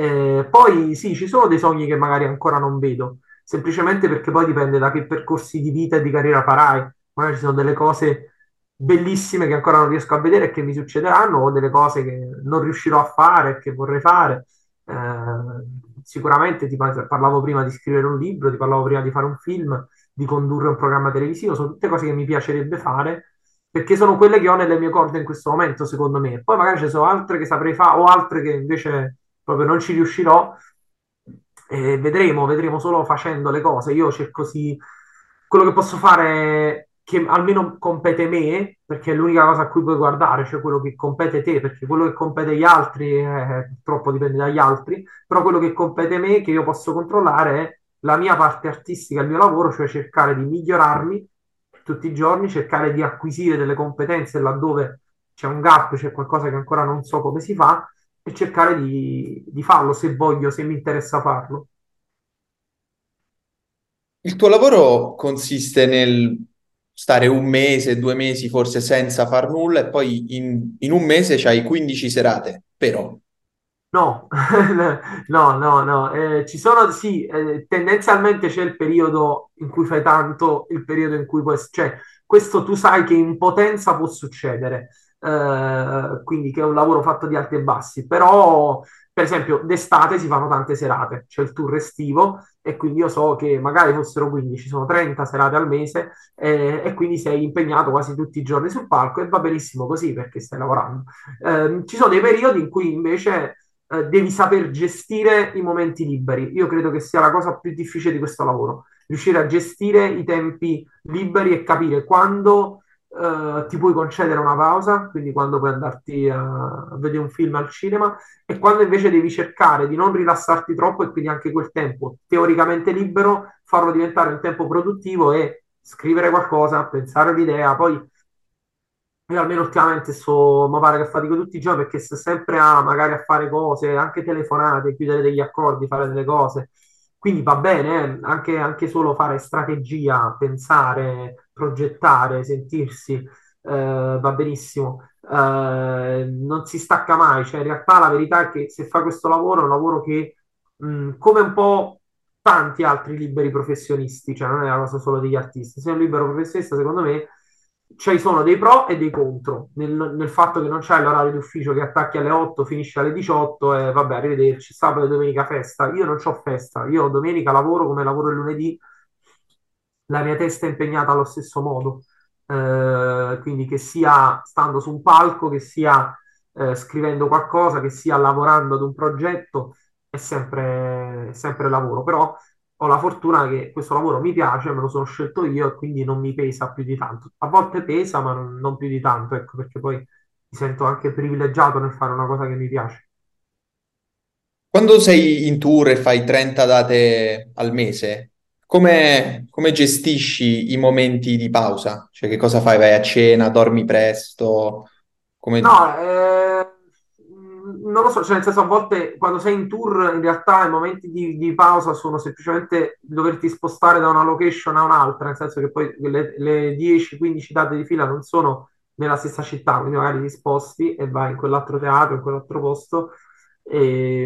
Eh, poi sì, ci sono dei sogni che magari ancora non vedo, semplicemente perché poi dipende da che percorsi di vita e di carriera farai. Magari ci sono delle cose bellissime che ancora non riesco a vedere e che mi succederanno, o delle cose che non riuscirò a fare e che vorrei fare. Eh, sicuramente ti parlavo prima di scrivere un libro, ti parlavo prima di fare un film, di condurre un programma televisivo, sono tutte cose che mi piacerebbe fare perché sono quelle che ho nelle mie corde in questo momento, secondo me. Poi magari ci sono altre che saprei fare o altre che invece proprio non ci riuscirò. E vedremo, vedremo solo facendo le cose. Io cerco sì, quello che posso fare che almeno compete me, perché è l'unica cosa a cui puoi guardare, cioè quello che compete te, perché quello che compete gli altri eh, purtroppo dipende dagli altri, però quello che compete me, che io posso controllare, è la mia parte artistica, il mio lavoro, cioè cercare di migliorarmi tutti i giorni, cercare di acquisire delle competenze laddove c'è un gap, c'è qualcosa che ancora non so come si fa, e cercare di, di farlo se voglio, se mi interessa farlo. Il tuo lavoro consiste nel stare un mese, due mesi forse senza far nulla e poi in, in un mese c'hai 15 serate, però. No, no, no, no. Eh, ci sono, sì, eh, tendenzialmente c'è il periodo in cui fai tanto, il periodo in cui puoi... Cioè, questo tu sai che in potenza può succedere, eh, quindi che è un lavoro fatto di alti e bassi, però per esempio d'estate si fanno tante serate, c'è il tour estivo e quindi io so che magari fossero 15, sono 30 serate al mese eh, e quindi sei impegnato quasi tutti i giorni sul palco e va benissimo così perché stai lavorando. Eh, ci sono dei periodi in cui invece eh, devi saper gestire i momenti liberi. Io credo che sia la cosa più difficile di questo lavoro, riuscire a gestire i tempi liberi e capire quando Uh, ti puoi concedere una pausa, quindi quando puoi andarti a, vedere un film al cinema, e quando invece devi cercare di non rilassarti troppo e quindi anche quel tempo teoricamente libero, farlo diventare un tempo produttivo e scrivere qualcosa, pensare all'idea, poi io almeno ultimamente sto, mi pare che fatico tutti i giorni perché sto sempre a magari a fare cose, anche telefonate, chiudere degli accordi, fare delle cose. Quindi va bene, eh? anche, anche, solo fare strategia, pensare, progettare, sentirsi, eh, va benissimo. Eh, non si stacca mai, cioè in realtà la verità è che se fa questo lavoro è un lavoro che, mh, come un po' tanti altri liberi professionisti, cioè non è una cosa solo degli artisti, se è un libero professionista, secondo me ci sono dei pro e dei contro nel, nel fatto che non c'è l'orario di ufficio che attacchi alle 8, finisce alle 18 e vabbè, arrivederci, sabato e domenica festa. Io non ho festa, io domenica lavoro come lavoro il lunedì, la mia testa è impegnata allo stesso modo. Eh, quindi che sia stando su un palco, che sia eh, scrivendo qualcosa, che sia lavorando ad un progetto, è sempre, è sempre lavoro. Però ho la fortuna che questo lavoro mi piace, me lo sono scelto io e quindi non mi pesa più di tanto. A volte pesa, ma non, non più di tanto, ecco, perché poi mi sento anche privilegiato nel fare una cosa che mi piace. Quando sei in tour e fai 30 date al mese, come, come gestisci i momenti di pausa? Cioè, che cosa fai? Vai a cena, dormi presto? Come... No, eh, non lo so, cioè nel senso a volte quando sei in tour in realtà i momenti di, di pausa sono semplicemente doverti spostare da una location a un'altra, nel senso che poi le, le 10-15 date di fila non sono nella stessa città, quindi magari ti sposti e vai in quell'altro teatro, in quell'altro posto. E,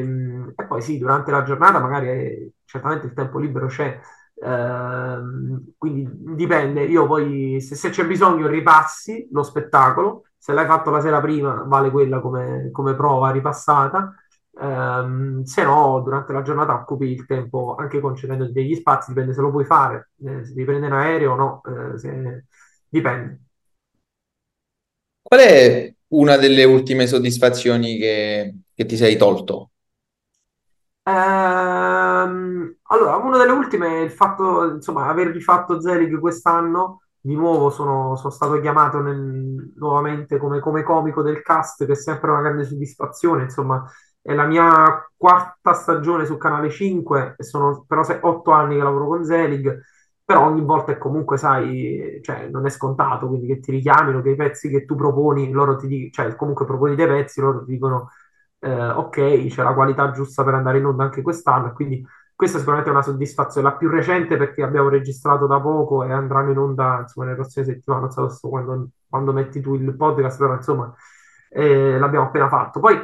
e poi sì, durante la giornata magari è, certamente il tempo libero c'è, ehm, quindi dipende, io poi se, se c'è bisogno ripassi lo spettacolo, se l'hai fatto la sera prima vale quella come, come prova ripassata, ehm, se no durante la giornata occupi il tempo anche concedendo degli spazi, dipende se lo puoi fare, eh, se devi prendere un aereo o no, eh, se... dipende. Qual è una delle ultime soddisfazioni che, che ti sei tolto? Ehm, allora, una delle ultime è il fatto, insomma, aver rifatto Zelig quest'anno. Di nuovo sono, sono stato chiamato nel- nuovamente come, come comico del cast, che è sempre una grande soddisfazione. Insomma, è la mia quarta stagione su Canale 5 e sono però se- otto anni che lavoro con Zelig. Però ogni volta è comunque, sai, cioè, non è scontato, quindi che ti richiamino, che i pezzi che tu proponi, loro ti dicono, cioè comunque proponi dei pezzi, loro ti dicono eh, ok, c'è la qualità giusta per andare in onda anche quest'anno, quindi questa sicuramente è una soddisfazione, la più recente perché abbiamo registrato da poco e andranno in onda insomma, nelle prossime settimane, non so quando, quando metti tu il podcast, però insomma eh, l'abbiamo appena fatto. Poi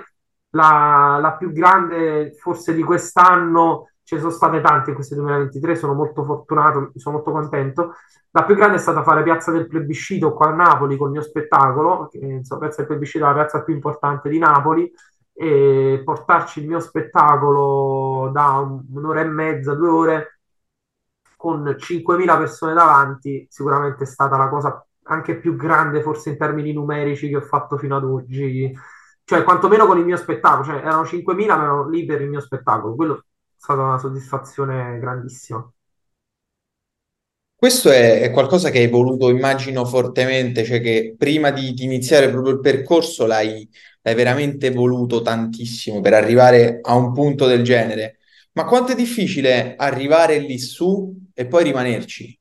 la, la più grande forse di quest'anno, ce ne sono state tante in questo 2023, sono molto fortunato, sono molto contento. La più grande è stata fare Piazza del Plebiscito qua a Napoli con il mio spettacolo, che insomma, Piazza del Plebiscito è la piazza più importante di Napoli e portarci il mio spettacolo da un'ora e mezza, due ore con 5.000 persone davanti, sicuramente è stata la cosa anche più grande, forse in termini numerici, che ho fatto fino ad oggi. Cioè, quantomeno con il mio spettacolo, cioè erano 5.000, ma erano lì per il mio spettacolo. Quello è stata una soddisfazione grandissima. Questo è, è qualcosa che hai voluto, immagino, fortemente, cioè che prima di, di iniziare proprio il percorso l'hai l'hai veramente voluto tantissimo per arrivare a un punto del genere. Ma quanto è difficile arrivare lì su e poi rimanerci?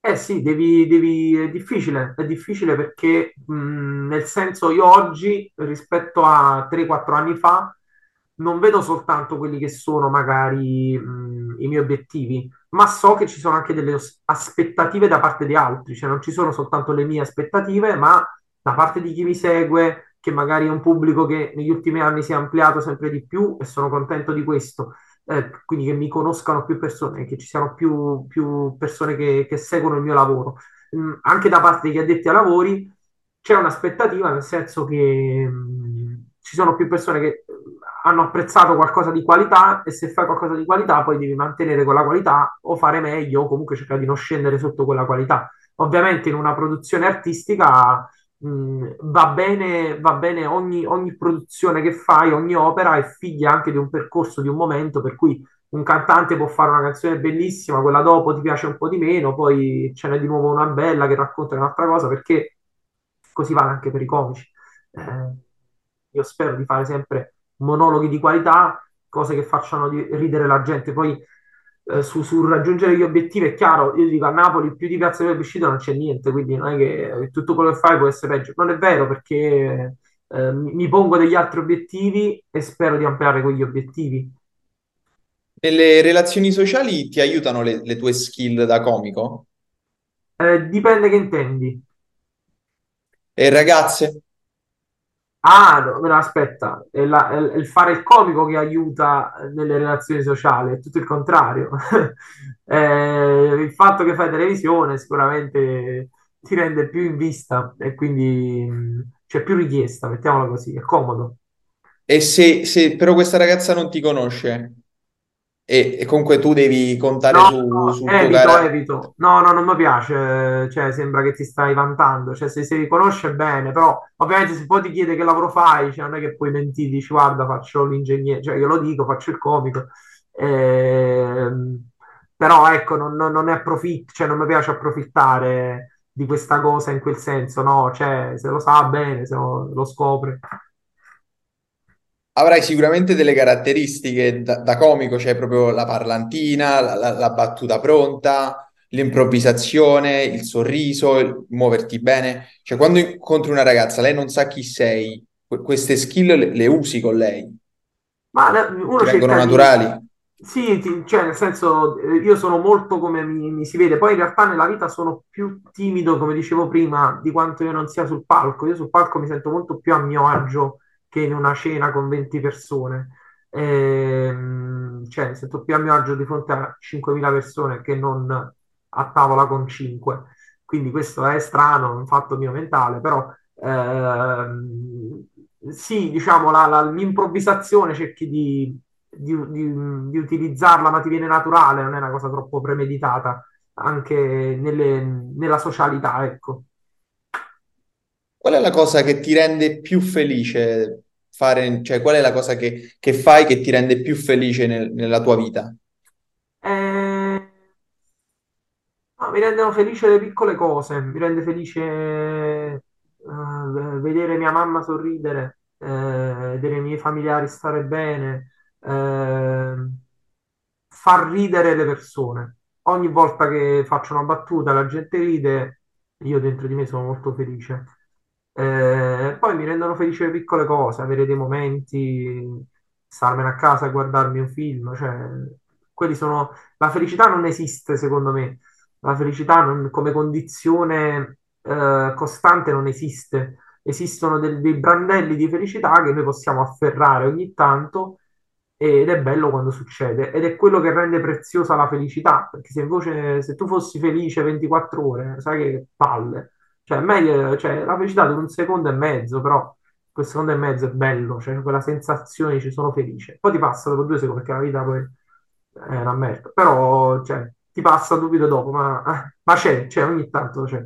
Eh sì, devi, devi- è difficile, è difficile perché mh, nel senso io oggi rispetto a 3-4 anni fa non vedo soltanto quelli che sono magari mh, i miei obiettivi, ma so che ci sono anche delle os- aspettative da parte di altri, cioè non ci sono soltanto le mie aspettative, ma da parte di chi mi segue, che magari è un pubblico che negli ultimi anni si è ampliato sempre di più e sono contento di questo. Eh, quindi che mi conoscano più persone, che ci siano più, più persone che, che seguono il mio lavoro. Mm, anche da parte degli addetti ai lavori c'è un'aspettativa, nel senso che mm, ci sono più persone che hanno apprezzato qualcosa di qualità e se fai qualcosa di qualità poi devi mantenere quella qualità o fare meglio o comunque cercare di non scendere sotto quella qualità. Ovviamente in una produzione artistica mh, va bene, va bene ogni, ogni produzione che fai, ogni opera è figlia anche di un percorso, di un momento, per cui un cantante può fare una canzone bellissima, quella dopo ti piace un po' di meno, poi ce n'è di nuovo una bella che racconta un'altra cosa, perché così vale anche per i comici. Eh, io spero di fare sempre monologhi di qualità, cose che facciano ridere la gente. Poi eh, su, su raggiungere gli obiettivi è chiaro, io dico a Napoli più di Piazza del Plebiscito non c'è niente, quindi non è che tutto quello che fai può essere peggio. Non è vero perché eh, mi mi pongo degli altri obiettivi e spero di ampliare quegli obiettivi. Nelle relazioni sociali ti aiutano le, le tue skill da comico? Eh, dipende che intendi. E ragazze? Ah, no, no, aspetta, è, la- è il fare il comico che aiuta nelle relazioni sociali, è tutto il contrario. Eh, il fatto che fai televisione sicuramente ti rende più in vista e quindi mh, c'è più richiesta, mettiamola così, è comodo. E se, se però questa ragazza non ti conosce e, e comunque tu devi contare No, su- no, sul tuo evito, carattere, evito. No, no, non mi piace, cioè sembra che ti stai vantando, cioè se si riconosce bene, però ovviamente se poi ti chiede che lavoro fai, cioè non è che puoi mentire, dici guarda faccio l'ingegnere, cioè io lo dico, faccio il comico, Ehm, però ecco, non, non, non ne approfitto, cioè non mi piace approfittare di questa cosa in quel senso, no, cioè se lo sa bene, se lo, lo scopre. Avrai sicuramente delle caratteristiche da, da comico, c'è cioè proprio la parlantina, la, la, la battuta pronta, l'improvvisazione, il sorriso, il muoverti bene. Cioè, quando incontri una ragazza, lei non sa chi sei, queste skill le, le usi con lei. Ma uno Ti vengono naturali. Di... Sì, ti, cioè nel senso, io sono molto come mi, mi, si vede, poi in realtà nella vita sono più timido, come dicevo prima, di quanto io non sia sul palco. Io sul palco mi sento molto più a mio agio che in una cena con 20 persone. Ehm, cioè, mi sento più a mio agio di fronte a 5.000 persone che non a tavola con 5. Quindi questo è strano, è un fatto mio mentale, però ehm, sì, diciamo, la, la, l'improvvisazione cerchi di, di, di, di, utilizzarla, ma ti viene naturale, non è una cosa troppo premeditata, anche nelle, nella socialità, ecco. Qual è la cosa che ti rende più felice fare, cioè qual è la cosa che, che fai che ti rende più felice nel, nella tua vita? Eh... No, mi rendono felice le piccole cose, mi rende felice uh, vedere mia mamma sorridere, uh, vedere i miei familiari stare bene, uh, far ridere le persone. Ogni volta che faccio una battuta la gente ride, io dentro di me sono molto felice. Eh, poi mi rendono felice le piccole cose, avere dei momenti, starmene a casa a guardarmi un film, cioè, quelli sono... La felicità non esiste, secondo me. La felicità non, come condizione eh, costante non esiste. Esistono del, dei brandelli di felicità che noi possiamo afferrare ogni tanto ed è bello quando succede ed è quello che rende preziosa la felicità, perché se invece se tu fossi felice 24 ore, sai che palle cioè, meglio, cioè, la felicità dura un secondo e mezzo, però quel secondo e mezzo è bello, cioè quella sensazione di ci sono felice. Poi ti passa dopo due secondi, perché la vita poi è una merda. Però, cioè, ti passa subito dopo, ma, ma c'è, c'è, ogni tanto c'è.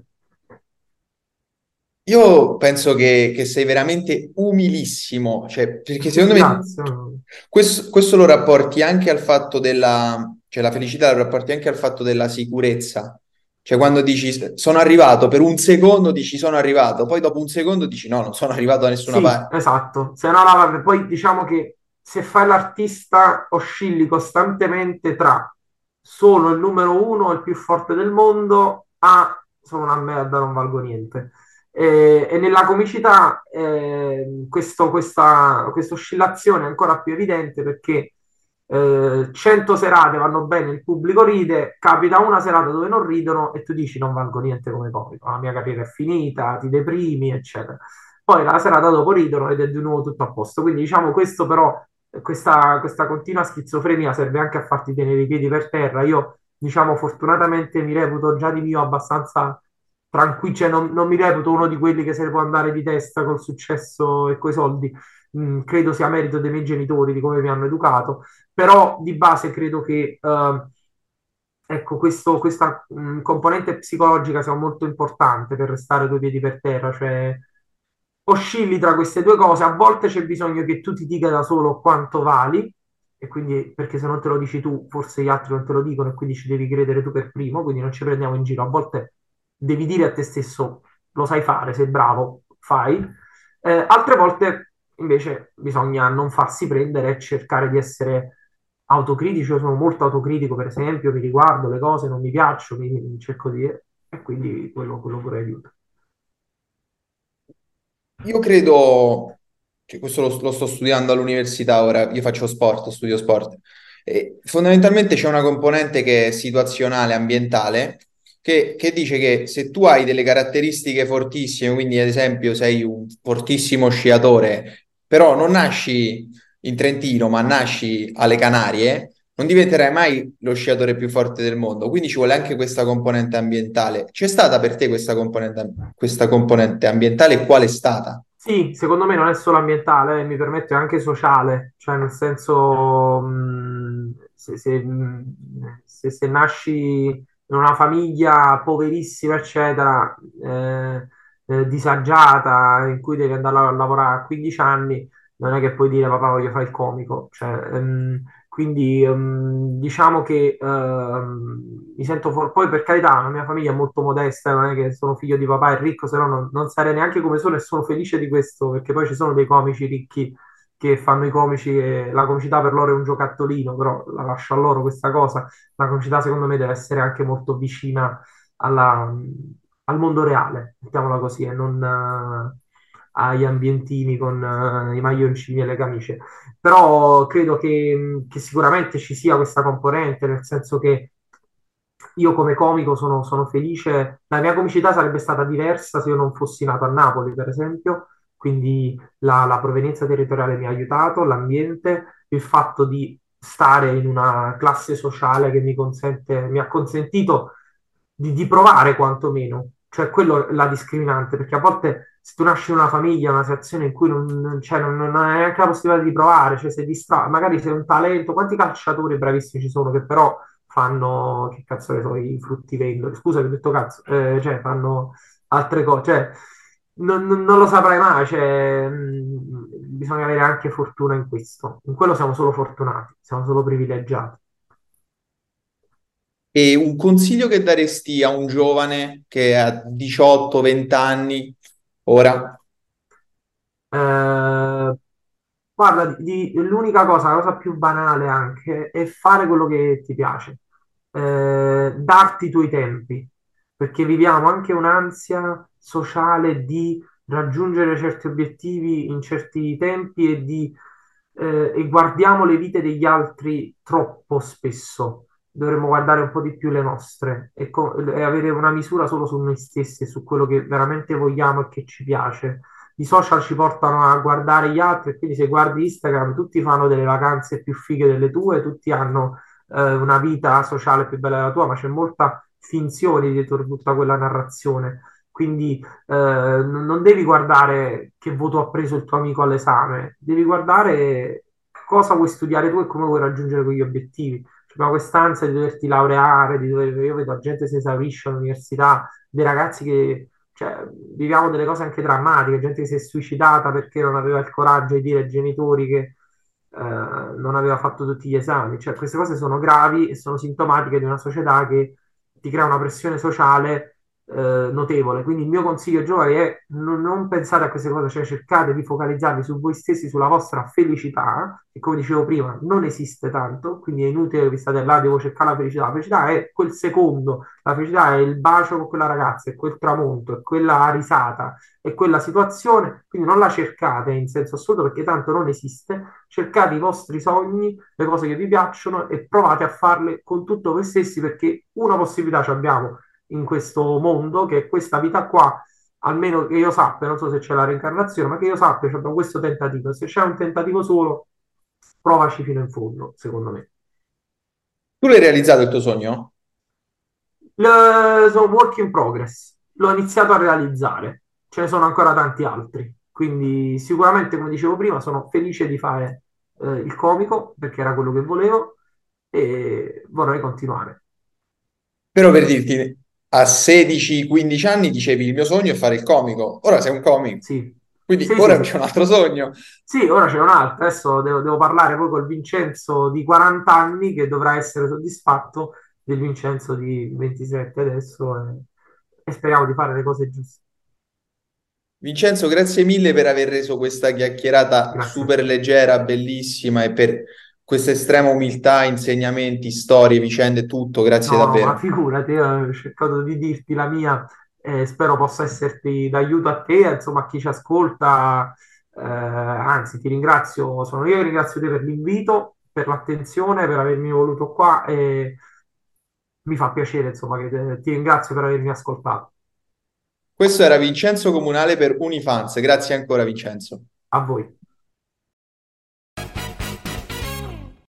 Io penso che, che sei veramente umilissimo, cioè, perché secondo Grazie. me questo, questo, lo rapporti anche al fatto della, cioè la felicità lo rapporti anche al fatto della sicurezza. Cioè, quando dici sono arrivato, per un secondo dici sono arrivato, poi dopo un secondo dici no, non sono arrivato da nessuna sì, parte. Esatto, se no, no, poi diciamo che se fai l'artista oscilli costantemente tra sono il numero uno, il più forte del mondo, a sono una merda, non valgo niente. E, e nella comicità eh, questo, questa oscillazione è ancora più evidente perché eh, 100 serate vanno bene, il pubblico ride, capita una serata dove non ridono e tu dici non valgo niente come comico, la mia carriera è finita, ti deprimi, eccetera. Poi la serata dopo ridono ed è di nuovo tutto a posto. Quindi diciamo questo però, questa, questa continua schizofrenia serve anche a farti tenere i piedi per terra. Io diciamo fortunatamente mi reputo già di mio abbastanza tranquillo, cioè non, non mi reputo uno di quelli che se ne può andare di testa col successo e coi soldi mh, credo sia merito dei miei genitori, di come mi hanno educato, però di base credo che uh, ecco, questo, questa mh, componente psicologica sia molto importante per restare due piedi per terra, cioè oscilli tra queste due cose, a volte c'è bisogno che tu ti dica da solo quanto vali, e quindi perché se non te lo dici tu, forse gli altri non te lo dicono e quindi ci devi credere tu per primo, quindi non ci prendiamo in giro, a volte devi dire a te stesso lo sai fare, sei bravo, fai. Eh, altre volte Invece bisogna non farsi prendere e cercare di essere autocritici. Io sono molto autocritico, per esempio, mi riguardo le cose, non mi piacciono, mi, cerco di... e quindi quello, quello pure aiuta. Io credo che questo lo, lo, sto studiando all'università ora, io faccio sport, studio sport. E fondamentalmente c'è una componente che è situazionale, ambientale, che, che, dice che se tu hai delle caratteristiche fortissime, quindi ad esempio sei un fortissimo sciatore però non nasci in Trentino, ma nasci alle Canarie, non diventerai mai lo sciatore più forte del mondo. Quindi ci vuole anche questa componente ambientale. C'è stata per te questa componente, questa componente ambientale qual è stata? Sì, secondo me non è solo ambientale, eh, mi permette anche sociale, cioè nel senso mh, se, se, se, se, nasci in una famiglia poverissima, eccetera, eh, eh, disagiata in cui devi andare a lavorare a 15 anni, non è che puoi dire papà voglio fare il comico. Cioè, ehm, quindi ehm, diciamo che ehm, mi sento for- poi per carità la mia famiglia è molto modesta, non è che sono figlio di papà e ricco, se no non, non sarei neanche come sono e sono felice di questo perché poi ci sono dei comici ricchi che fanno i comici, e la comicità per loro è un giocattolino, però la lascio a loro questa cosa. La comicità secondo me deve essere anche molto vicina alla, al mondo reale, mettiamola così, e non uh, agli ambientini con uh, i maglioncini e le camicie. Però credo che, che, sicuramente ci sia questa componente, nel senso che io come comico sono, sono felice, la mia comicità sarebbe stata diversa se io non fossi nato a Napoli, per esempio, quindi la, la provenienza territoriale mi ha aiutato, l'ambiente, il fatto di stare in una classe sociale che mi consente, mi ha consentito di, di provare quantomeno, cioè quello è la discriminante, perché a volte se tu nasci in una famiglia, una situazione in cui non, non, cioè, non, non hai neanche la possibilità di provare, cioè sei distratto, magari sei un talento, quanti calciatori bravissimi ci sono che però fanno, che cazzo ne so, i fruttivendoli, scusa che ho detto cazzo, eh, cioè fanno altre cose, cioè non, non, lo saprai mai, cioè, mh, bisogna avere anche fortuna in questo. In quello siamo solo fortunati, siamo solo privilegiati. E un consiglio che daresti a un giovane che ha 18-20 anni ora? Eh, guarda, di, l'unica cosa, la cosa più banale anche, è fare quello che ti piace, eh, darti i tuoi tempi, perché viviamo anche un'ansia sociale di raggiungere certi obiettivi in certi tempi e, di, eh, e guardiamo le vite degli altri troppo spesso. Dovremmo guardare un po' di più le nostre e, co- e avere una misura solo su noi stessi e su quello che veramente vogliamo e che ci piace. I social ci portano a guardare gli altri quindi se guardi Instagram tutti fanno delle vacanze più fighe delle tue, tutti hanno eh, una vita sociale più bella della tua, ma c'è molta finzione dietro tutta quella narrazione. Quindi eh, non devi guardare che voto ha preso il tuo amico all'esame, devi guardare cosa vuoi studiare tu e come vuoi raggiungere quegli obiettivi. Cioè, quest'ansia di doverti laureare, di dover, io vedo gente che si esaurisce all'università, dei ragazzi che cioè, viviamo delle cose anche drammatiche, gente che si è suicidata perché non aveva il coraggio di dire ai genitori che eh, non aveva fatto tutti gli esami. Cioè, queste cose sono gravi e sono sintomatiche di una società che ti crea una pressione sociale eh, notevole. Quindi il mio consiglio ai giovani è non, non, pensare a queste cose, cioè cercate di focalizzarvi su voi stessi, sulla vostra felicità, che come dicevo prima non esiste tanto, quindi è inutile che vi state là, devo cercare la felicità. La felicità è quel secondo, la felicità è il bacio con quella ragazza, è quel tramonto, è quella risata, è quella situazione, quindi non la cercate in senso assoluto perché tanto non esiste, cercate i vostri sogni, le cose che vi piacciono e provate a farle con tutto voi stessi perché una possibilità ci abbiamo in questo mondo, che questa vita qua, almeno che io sappia, non so se c'è la reincarnazione, ma che io sappia, c'è questo tentativo. Se c'è un tentativo solo, provaci fino in fondo, secondo me. Tu l'hai realizzato il tuo sogno? L- sono work in progress. L'ho iniziato a realizzare. Ce ne sono ancora tanti altri. Quindi sicuramente, come dicevo prima, sono felice di fare eh, il comico, perché era quello che volevo, e vorrei continuare. Però per dirti, a 16-15 anni dicevi il mio sogno è fare il comico, ora sei un comico. Sì. Quindi sì, ora sì, c'è un altro sogno. Sì, ora c'è un altro. Adesso devo, devo, parlare poi col Vincenzo di 40 anni che dovrà essere soddisfatto del Vincenzo di 27 adesso e, e speriamo di fare le cose giuste. Vincenzo, grazie mille per aver reso questa chiacchierata grazie. super leggera, bellissima e per questa estrema umiltà, insegnamenti, storie, vicende, tutto, grazie no, davvero. Ma figurati, ho cercato di dirti la mia, eh, spero possa esserti d'aiuto a te, insomma a chi ci ascolta, eh, anzi ti ringrazio, sono io che ringrazio te per l'invito, per l'attenzione, per avermi voluto qua e mi fa piacere, insomma, che te, ti ringrazio per avermi ascoltato. Questo era Vincenzo Comunale per Unifans, grazie ancora Vincenzo. A voi.